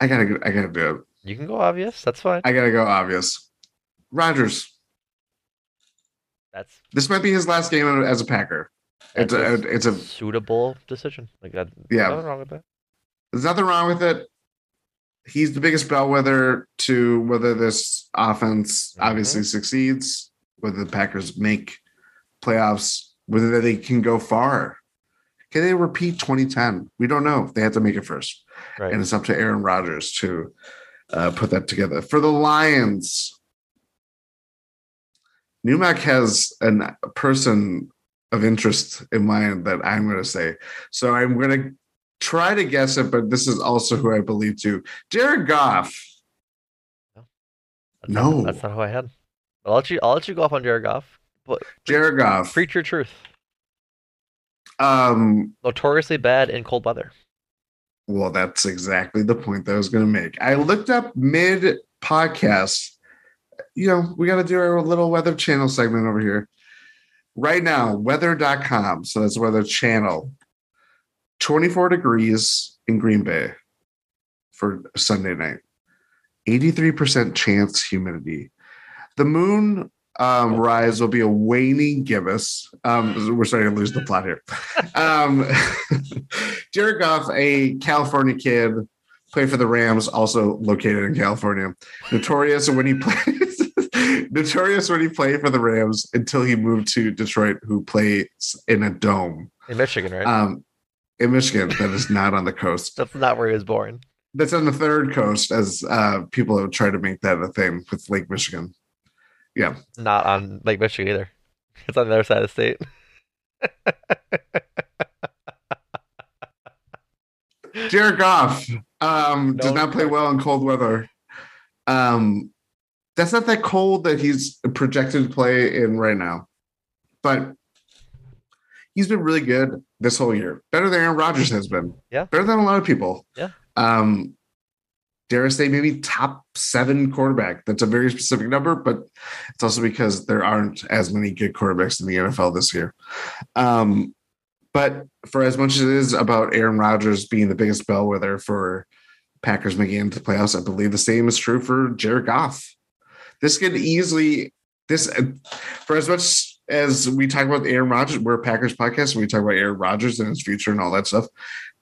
[SPEAKER 7] I gotta I gotta do it.
[SPEAKER 6] you can go obvious. That's fine.
[SPEAKER 7] I gotta go obvious. Rodgers.
[SPEAKER 6] That's
[SPEAKER 7] This might be his last game as a Packer. It's a, it's a
[SPEAKER 6] suitable decision. Like that.
[SPEAKER 7] Yeah.
[SPEAKER 6] Nothing wrong with that.
[SPEAKER 7] There's nothing wrong with it. He's the biggest bellwether to whether this offense
[SPEAKER 6] Mhm.
[SPEAKER 7] obviously succeeds, whether the Packers make playoffs, whether they can go far. Can they repeat 2010? We don't know. They have to make it first.
[SPEAKER 6] Right.
[SPEAKER 7] and it's up to Aaron Rodgers to uh, put that together. For the Lions, Numac has an, a person of interest in mind that I'm going to say. So I'm going to try to guess it, but this is also who I believe to. Jared Goff.
[SPEAKER 6] That's
[SPEAKER 7] No.
[SPEAKER 6] Not, that's not who I had. I'll let you. I'll let you go off on Jared Goff. But
[SPEAKER 7] Jared Goff.
[SPEAKER 6] preach your truth.
[SPEAKER 7] Um,
[SPEAKER 6] Notoriously bad in cold weather.
[SPEAKER 7] Well, that's exactly the point that I was going to make. I looked up mid podcast. You know, we got to do our little weather channel segment over here. Right now, weather.com. So that's weather channel. 24 degrees in Green Bay for Sunday night. 83% chance humidity. The moon um, rise will be a waning gibbous. Um, we're starting to lose the plot here. Um, (laughs) Jared Goff, a California kid, played for the Rams, also located in California. Notorious when he (laughs) played, notorious when he played for the Rams until he moved to Detroit, who plays in a dome
[SPEAKER 6] In Michigan, right?
[SPEAKER 7] um, in Michigan. That is not on the coast.
[SPEAKER 6] That's not where he was born.
[SPEAKER 7] That's on the third coast, as uh, people have tried to make that a thing with Lake Michigan. Yeah.
[SPEAKER 6] Not on Lake Michigan either. It's on the other side of the state. (laughs)
[SPEAKER 7] Jared Goff um, does
[SPEAKER 6] No
[SPEAKER 7] not play well in cold weather. Um, that's not that cold that he's projected to play in right now, but he's been really good this whole year. Better than Aaron Rodgers has been.
[SPEAKER 6] Yeah.
[SPEAKER 7] better than a lot of people.
[SPEAKER 6] Yeah.
[SPEAKER 7] Um, dare I say maybe top seven quarterback. That's a very specific number, but it's also because there aren't as many good quarterbacks in the NFL this year. Um, but for as much as it is about Aaron Rodgers being the biggest bellwether for Packers making into the playoffs, I believe the same is true for Jared Goff. This could easily this for as much as we talk about Aaron Rodgers, we're a Packers podcast, and we talk about Aaron Rodgers and his future and all that stuff.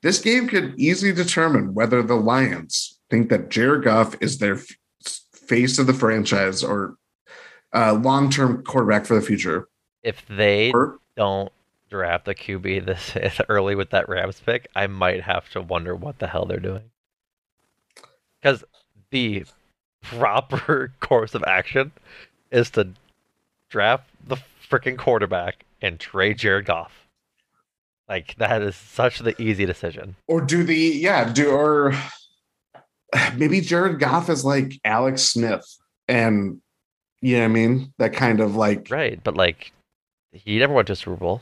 [SPEAKER 7] This game could easily determine whether the Lions think that Jared Goff is their face of the franchise or uh, long-term quarterback for the future.
[SPEAKER 6] If they
[SPEAKER 7] Or
[SPEAKER 6] don't draft a QB this (laughs) early with that Rams pick, I might have to wonder what the hell they're doing. Because the proper (laughs) course of action is to draft the freaking quarterback and trade Jared Goff. Like that is such the easy decision.
[SPEAKER 7] or do the yeah do or maybe Jared Goff is like Alex Smith and you know what I mean that kind of like
[SPEAKER 6] Right, but like he never went to Super Bowl.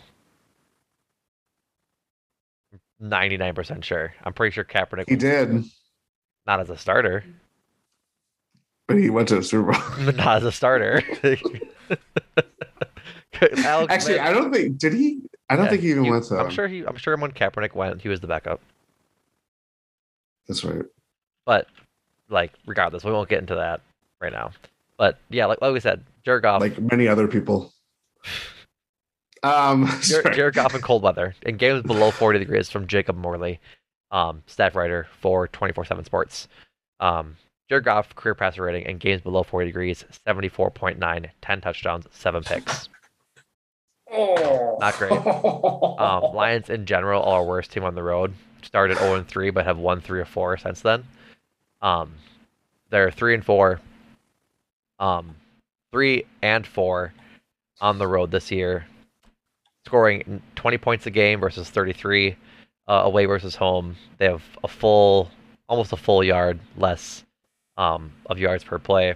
[SPEAKER 6] Ninety nine percent sure. I'm pretty sure Kaepernick
[SPEAKER 7] he did
[SPEAKER 6] not as a starter.
[SPEAKER 7] but he went to the Super Bowl.
[SPEAKER 6] but (laughs) not as a starter. (laughs) (laughs) (laughs) Alex
[SPEAKER 7] Actually, I don't think did he. I don't
[SPEAKER 6] yeah,
[SPEAKER 7] think he even
[SPEAKER 6] he-
[SPEAKER 7] went to.
[SPEAKER 6] I'm sure he. I'm sure when Kaepernick went, he was the backup.
[SPEAKER 7] That's right.
[SPEAKER 6] But like, regardless, we won't get into that right now. But yeah, like like we said, Jared Goff,
[SPEAKER 7] Like many other people. (laughs) Um,
[SPEAKER 6] Jared. Jared Goff in cold weather in games below (laughs) 40 degrees from Jacob Morley, um, staff writer for 24/7 Sports. Um, Jared Goff career passer rating in games below 40 degrees, 74.9, 10 touchdowns, seven picks. Not great. (laughs) Um, Lions in general are our worst team on the road. Started 0 and 3, but have won three or four since then. Um, they're three and four. Um, three and four on the road this year, scoring 20 points a game versus 33 uh, away versus home. They have a full, almost a full yard less um, of yards per play.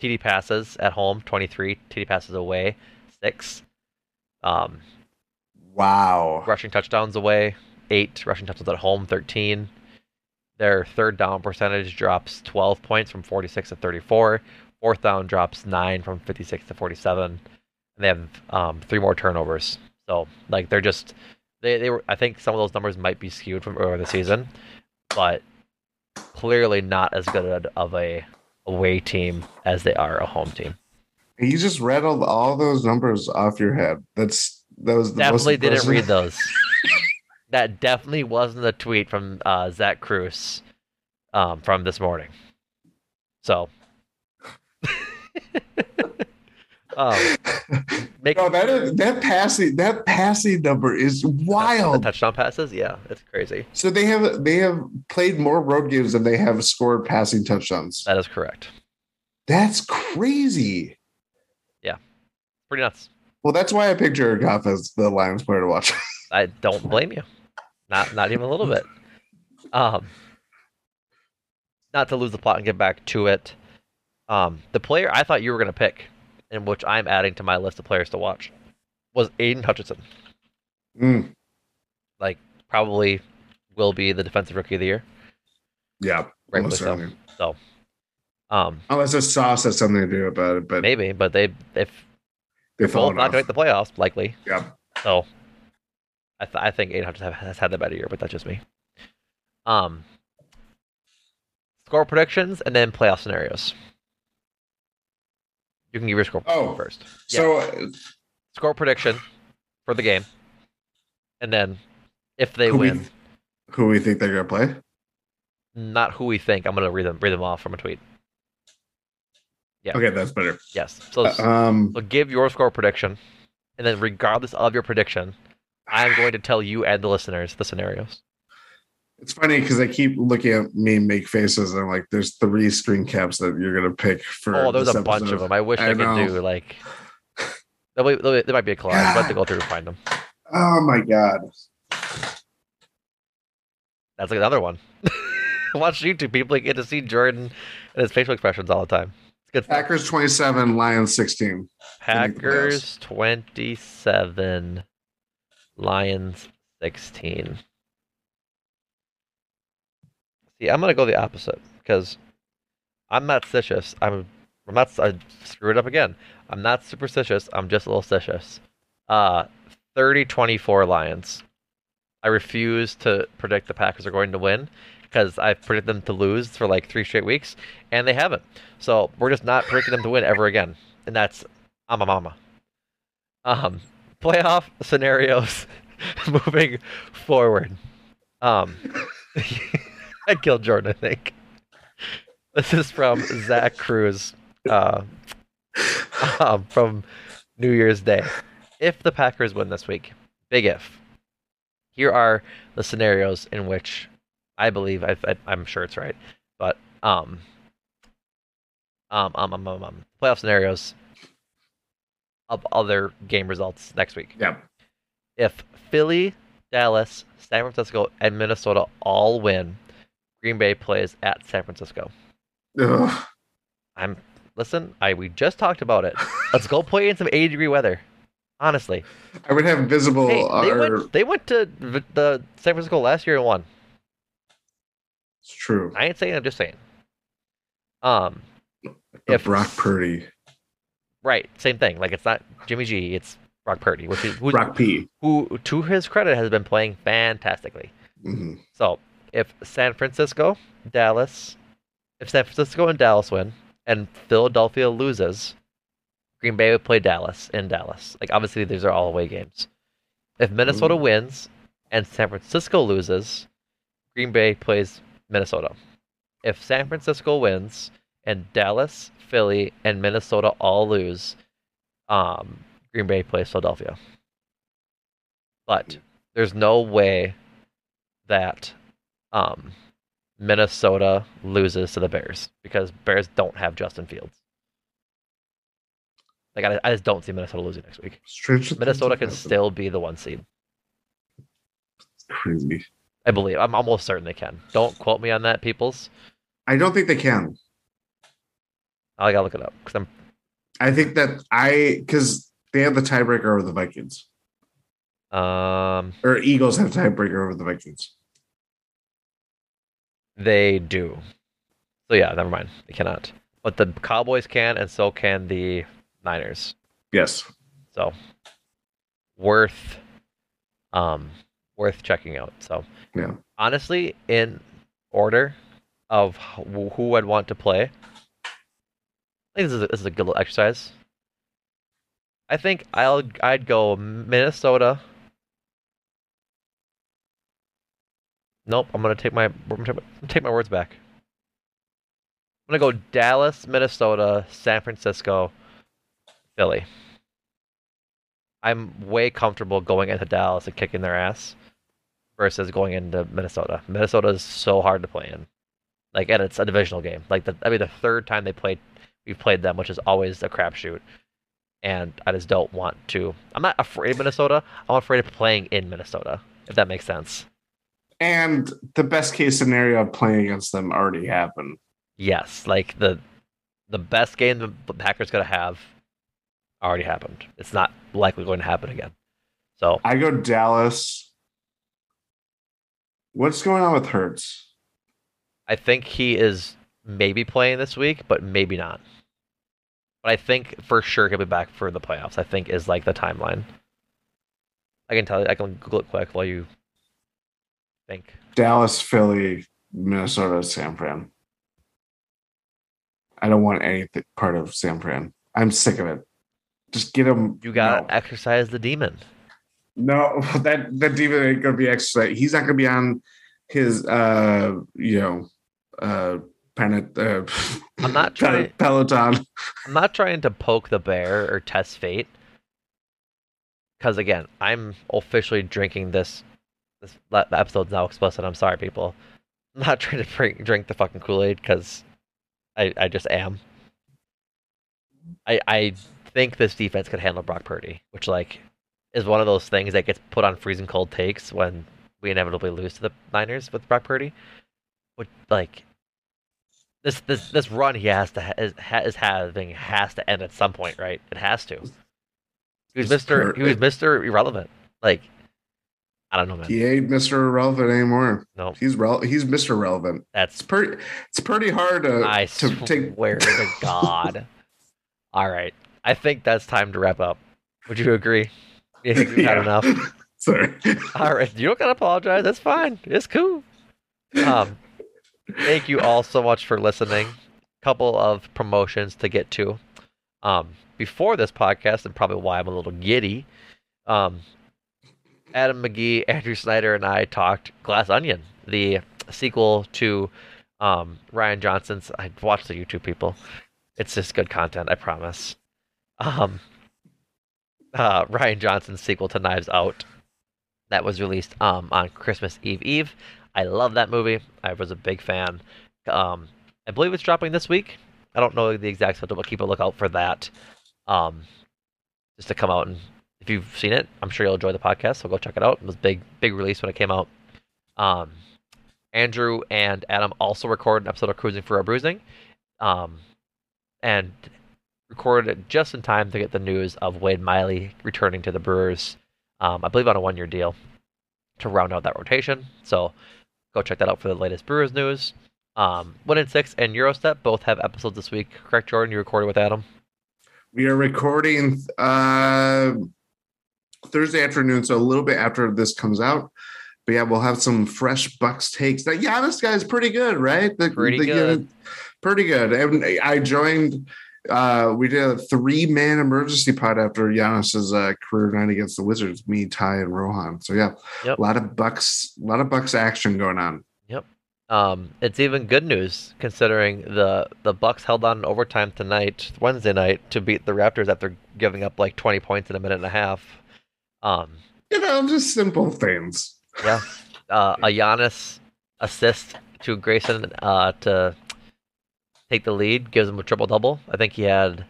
[SPEAKER 6] TD passes at home 23, TD passes away six. Um,
[SPEAKER 7] wow.
[SPEAKER 6] rushing touchdowns away, eight rushing touchdowns at home, 13. Their third down percentage drops 12 points from 46 to 34. Fourth down drops nine from 56 to 47. And they have um, three more turnovers. So like they're just they they were. I think some of those numbers might be skewed from earlier in the season, but clearly not as good of a away team as they are a home team.
[SPEAKER 7] You just read all, all those numbers off your head. That's that was the most
[SPEAKER 6] definitely didn't read those. (laughs) that definitely wasn't the tweet from uh, Zach Cruz um, from this morning. So, (laughs) um, make
[SPEAKER 7] No, that is, that passing that passing number is wild.
[SPEAKER 6] touchdown passes. Yeah, it's crazy.
[SPEAKER 7] So they have they have played more road games than they have scored passing touchdowns.
[SPEAKER 6] That is correct.
[SPEAKER 7] That's crazy.
[SPEAKER 6] Pretty nuts.
[SPEAKER 7] Well, that's why I picked Jared Goff as the Lions player to watch. (laughs)
[SPEAKER 6] I don't blame you. Not not even a little bit. Um not to lose the plot and get back to it. Um the player I thought you were gonna pick, and which I'm adding to my list of players to watch, was Aidan Hutchinson.
[SPEAKER 7] Mm,
[SPEAKER 6] Like probably will be the defensive rookie of the year.
[SPEAKER 7] yeah, almost
[SPEAKER 6] so.
[SPEAKER 7] certainly.
[SPEAKER 6] So um
[SPEAKER 7] Unless the sauce has something to do about it, but
[SPEAKER 6] maybe, but they if
[SPEAKER 7] they
[SPEAKER 6] both
[SPEAKER 7] fall
[SPEAKER 6] not gonna make the playoffs, likely.
[SPEAKER 7] Yeah.
[SPEAKER 6] So I th- I think Aidan Hutchinson have- has had the better year, but that's just me. Um score predictions and then playoff scenarios. You can give your score
[SPEAKER 7] Oh,
[SPEAKER 6] first.
[SPEAKER 7] So uh,
[SPEAKER 6] Score prediction for the game. And then if they
[SPEAKER 7] who we,
[SPEAKER 6] win,
[SPEAKER 7] who we think they're gonna play?
[SPEAKER 6] not who we think, I'm gonna read them read them off from a tweet. Yeah.
[SPEAKER 7] Okay, that's better.
[SPEAKER 6] Yes. So,
[SPEAKER 7] Um,
[SPEAKER 6] so give your score prediction, and then regardless of your prediction, I'm going to tell you and the listeners the scenarios.
[SPEAKER 7] it's funny because I keep looking at me make faces, and I'm like, "There's three screen caps that you're gonna pick for."
[SPEAKER 6] Oh, there's a bunch of them. I wish I,
[SPEAKER 7] I
[SPEAKER 6] could do like. There might, there might be a collage. I'll have to go through and find them.
[SPEAKER 7] Oh my god!
[SPEAKER 6] That's like another one. (laughs) Watch YouTube. People get to see Jordan and his facial expressions all the time. It's good. Fun.
[SPEAKER 7] Packers 27, Lions 16.
[SPEAKER 6] Packers 27, Lions 16. See, I'm gonna go the opposite because I'm not stitious. I'm I'm not. I screwed it up again. I'm not superstitious. I'm just a little stitious. Uh, 30-24 Lions. I refuse to predict the Packers are going to win because I've predicted them to lose for like three straight weeks, and they haven't. So we're just not predicting them to win ever again, and that's I'm a mama. Um, playoff scenarios (laughs) moving forward. Um, (laughs) I killed Jordan, I think. This is from Zach Cruz, uh, um, from New Year's Day. If the Packers win this week, big if. Here are the scenarios in which I believe I, I, I'm sure it's right, but um, um, um, um, um, um, playoff scenarios of other game results next week.
[SPEAKER 7] Yeah.
[SPEAKER 6] If Philly, Dallas, San Francisco, and Minnesota all win, Green Bay plays at San Francisco.
[SPEAKER 7] Ugh.
[SPEAKER 6] I'm listen. I we just talked about it. (laughs) Let's go play in some 80 degree weather. Honestly,
[SPEAKER 7] I would have visible.
[SPEAKER 6] hey, they
[SPEAKER 7] or,
[SPEAKER 6] went they went to the San Francisco last year and won.
[SPEAKER 7] It's true.
[SPEAKER 6] I ain't saying. I'm just saying. Um,
[SPEAKER 7] if Brock Purdy,
[SPEAKER 6] right, same thing. Like it's not Jimmy G, it's Brock Purdy, which is
[SPEAKER 7] Brock P,
[SPEAKER 6] who to his credit has been playing fantastically.
[SPEAKER 7] Mm-hmm.
[SPEAKER 6] So if San Francisco, Dallas, if San Francisco and Dallas win, and Philadelphia loses, Green Bay would play Dallas in Dallas. Like obviously these are all away games. If Minnesota wins and San Francisco loses, Green Bay plays Minnesota. If San Francisco wins and Dallas, Philly, and Minnesota all lose, um, Green Bay plays Philadelphia. But there's no way that um, Minnesota loses to the Bears because Bears don't have Justin Fields. Like I, I just don't see Minnesota losing next week.
[SPEAKER 7] Strange
[SPEAKER 6] Minnesota can
[SPEAKER 7] happened.
[SPEAKER 6] still be the one seed.
[SPEAKER 7] It's crazy.
[SPEAKER 6] I believe. I'm almost certain they can. Don't quote me on that, peoples.
[SPEAKER 7] I don't think they can.
[SPEAKER 6] I gotta look it up because I'm.
[SPEAKER 7] I think that I because they have the tiebreaker over the Vikings,
[SPEAKER 6] Um,
[SPEAKER 7] or Eagles have tiebreaker over the Vikings.
[SPEAKER 6] they do. So yeah, never mind. They cannot. But the Cowboys can, and so can the Niners.
[SPEAKER 7] Yes.
[SPEAKER 6] So worth, um, worth checking out. So
[SPEAKER 7] Yeah.
[SPEAKER 6] honestly, in order of who I'd want to play, I think this is a, this is a good little exercise. I think I'll I'd go Minnesota. Nope, I'm gonna take my I'm gonna take my, I'm gonna take my words back. I'm gonna go Dallas, Minnesota, San Francisco, Philly. I'm way comfortable going into Dallas and kicking their ass versus going into Minnesota. Minnesota is so hard to play in. Like, and it's a divisional game. Like, the, I mean, the third time they played, we've played them, which is always a crapshoot. And I just don't want to. I'm not afraid of Minnesota. I'm afraid of playing in Minnesota, if that makes sense.
[SPEAKER 7] And the best case scenario of playing against them already happened.
[SPEAKER 6] Yes, like the the best game the Packers gonna have already happened. It's not likely going to happen again. So
[SPEAKER 7] I go Dallas. What's going on with Hurts?
[SPEAKER 6] I think he is maybe playing this week, but maybe not. But I think for sure he'll be back for the playoffs. I think is like the timeline. I can tell you. I can Google it quick while you think.
[SPEAKER 7] Dallas, Philly, Minnesota, San Fran. I don't want any part of San Fran. I'm sick of it. Just get him.
[SPEAKER 6] You got to
[SPEAKER 7] no.
[SPEAKER 6] exercise the demon.
[SPEAKER 7] No, (laughs) that that demon ain't gonna be exercise. He's not gonna be on his uh you know uh uh
[SPEAKER 6] I'm not (laughs) trying.
[SPEAKER 7] Peloton.
[SPEAKER 6] I'm not trying to poke the bear or test fate. Because again, I'm officially drinking this. This episode's now explicit. I'm sorry, people. I'm not (laughs) trying to drink, drink the fucking Kool Aid because I I just am. I I think this defense could handle Brock Purdy, which like is one of those things that gets put on freezing cold takes when we inevitably lose to the Niners with Brock Purdy. But like this this this run he has to ha- is, ha- is having has to end at some point, right? It has to. He was Mister. He was Mister Irrelevant. Like I don't know, man.
[SPEAKER 7] He ain't Mr. Irrelevant anymore.
[SPEAKER 6] No,
[SPEAKER 7] He's rel- he's Mr. Relevant.
[SPEAKER 6] that's
[SPEAKER 7] It's pretty it's pretty hard to,
[SPEAKER 6] I
[SPEAKER 7] to take
[SPEAKER 6] swear to God. (laughs) All right, I think that's time to wrap up. Would you agree? You think we've had enough? (laughs)
[SPEAKER 7] Sorry.
[SPEAKER 6] All right, you don't gotta apologize. That's fine. It's cool. Um, thank you all so much for listening. Couple of promotions to get to. Um, before this podcast, and probably why I'm a little giddy. Um, Adam McGee, Andrew Snyder, and I talked Glass Onion, the sequel to um, Rian Johnson's. I watched the YouTube people. It's just good content, I promise. Um, uh, Rian Johnson's sequel to Knives Out that was released um, on Christmas Eve Eve. I love that movie. I was a big fan. Um, I believe it's dropping this week. I don't know the exact schedule, but keep a lookout for that. Um, just to come out and if you've seen it, I'm sure you'll enjoy the podcast. So go check it out. It was a big, big release when it came out. Um, Andrew and Adam also recorded an episode of Cruising for a Bruising, um, and recorded it just in time to get the news of Wade Miley returning to the Brewers. Um, I believe on a one-year deal to round out that rotation. So go check that out for the latest Brewers news. Um, Win In 6 and Gyro Step both have episodes this week. Correct, Jordan? You recorded with Adam.
[SPEAKER 7] We are recording uh, Thursday afternoon, so a little bit after this comes out. But yeah, we'll have some fresh Bucks takes. That Giannis guy is pretty good, right? The,
[SPEAKER 6] Pretty
[SPEAKER 7] the-
[SPEAKER 6] good.
[SPEAKER 7] pretty good. And I joined. Uh, we did a three man emergency pod after Giannis's uh, career night against the Wizards. Me, Ty, and Rohan. So yeah,
[SPEAKER 6] Yep.
[SPEAKER 7] a lot of Bucks, a lot of Bucks action going on. Yep.
[SPEAKER 6] Um, it's even good news considering the the Bucks held on in overtime tonight, Wednesday night, to beat the Raptors after giving up like 20 points in a minute and a half. Um,
[SPEAKER 7] You know, just simple things.
[SPEAKER 6] yeah, uh, a Giannis assist to Grayson uh, to take the lead gives him a triple double. I think he had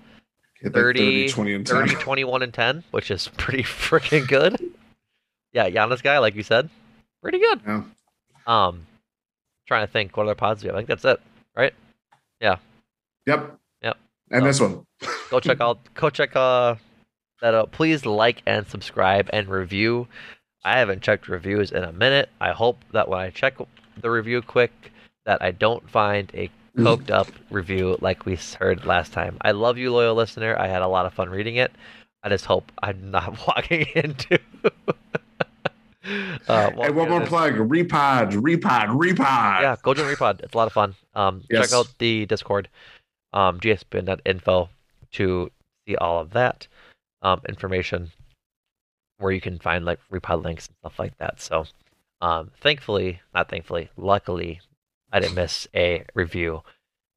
[SPEAKER 7] Hit like
[SPEAKER 6] 30,
[SPEAKER 7] 20, and 10.
[SPEAKER 6] 30, 21, and 10, which is pretty (laughs) freaking good. Yeah, Giannis guy, like you said, pretty good.
[SPEAKER 7] Yeah.
[SPEAKER 6] Um, trying to think what other pods we have. I think that's it. Right? Yeah.
[SPEAKER 7] Yep.
[SPEAKER 6] Yep.
[SPEAKER 7] And this one.
[SPEAKER 6] Go check out. (laughs) Go check uh that out. Please like and subscribe and review. I haven't checked reviews in a minute. I hope that when I check the review quick, that I don't find a coked up review like we heard last time. I love you, loyal listener. I had a lot of fun reading it. I just hope I'm not (laughs) walking into. (laughs) uh,
[SPEAKER 7] Hey, one more plug. Repod, repod, repod.
[SPEAKER 6] yeah, go join Repod. It's a lot of fun. Um,
[SPEAKER 7] Yes.
[SPEAKER 6] check out the Discord, um, gspn.info to see all of that um, information where you can find like Repod links and stuff like that. So, um, thankfully, not thankfully, luckily, I didn't miss a review.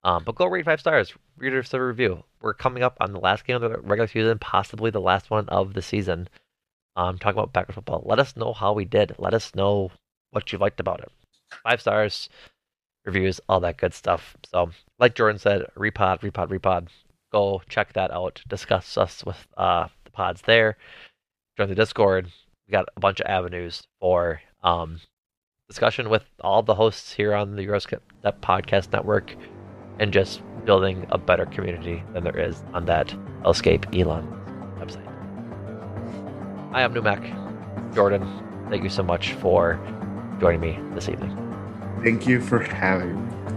[SPEAKER 6] Um, but go rate five stars. Read us a review. We're coming up on the last game of the regular season, possibly the last one of the season. Um, talking about Packers football. Let us know how we did. Let us know what you liked about it. Five stars, reviews, all that good stuff. So, like Jordan said, repod, repod, repod. Go check that out. Discuss us with uh, the pods there. Join the Discord. We got a bunch of avenues for um, discussion with all the hosts here on the that podcast network, and just building a better community than there is on that Escape Elon website. I am Numac. Jordan, thank you so much for joining me this evening.
[SPEAKER 7] Thank you for having me.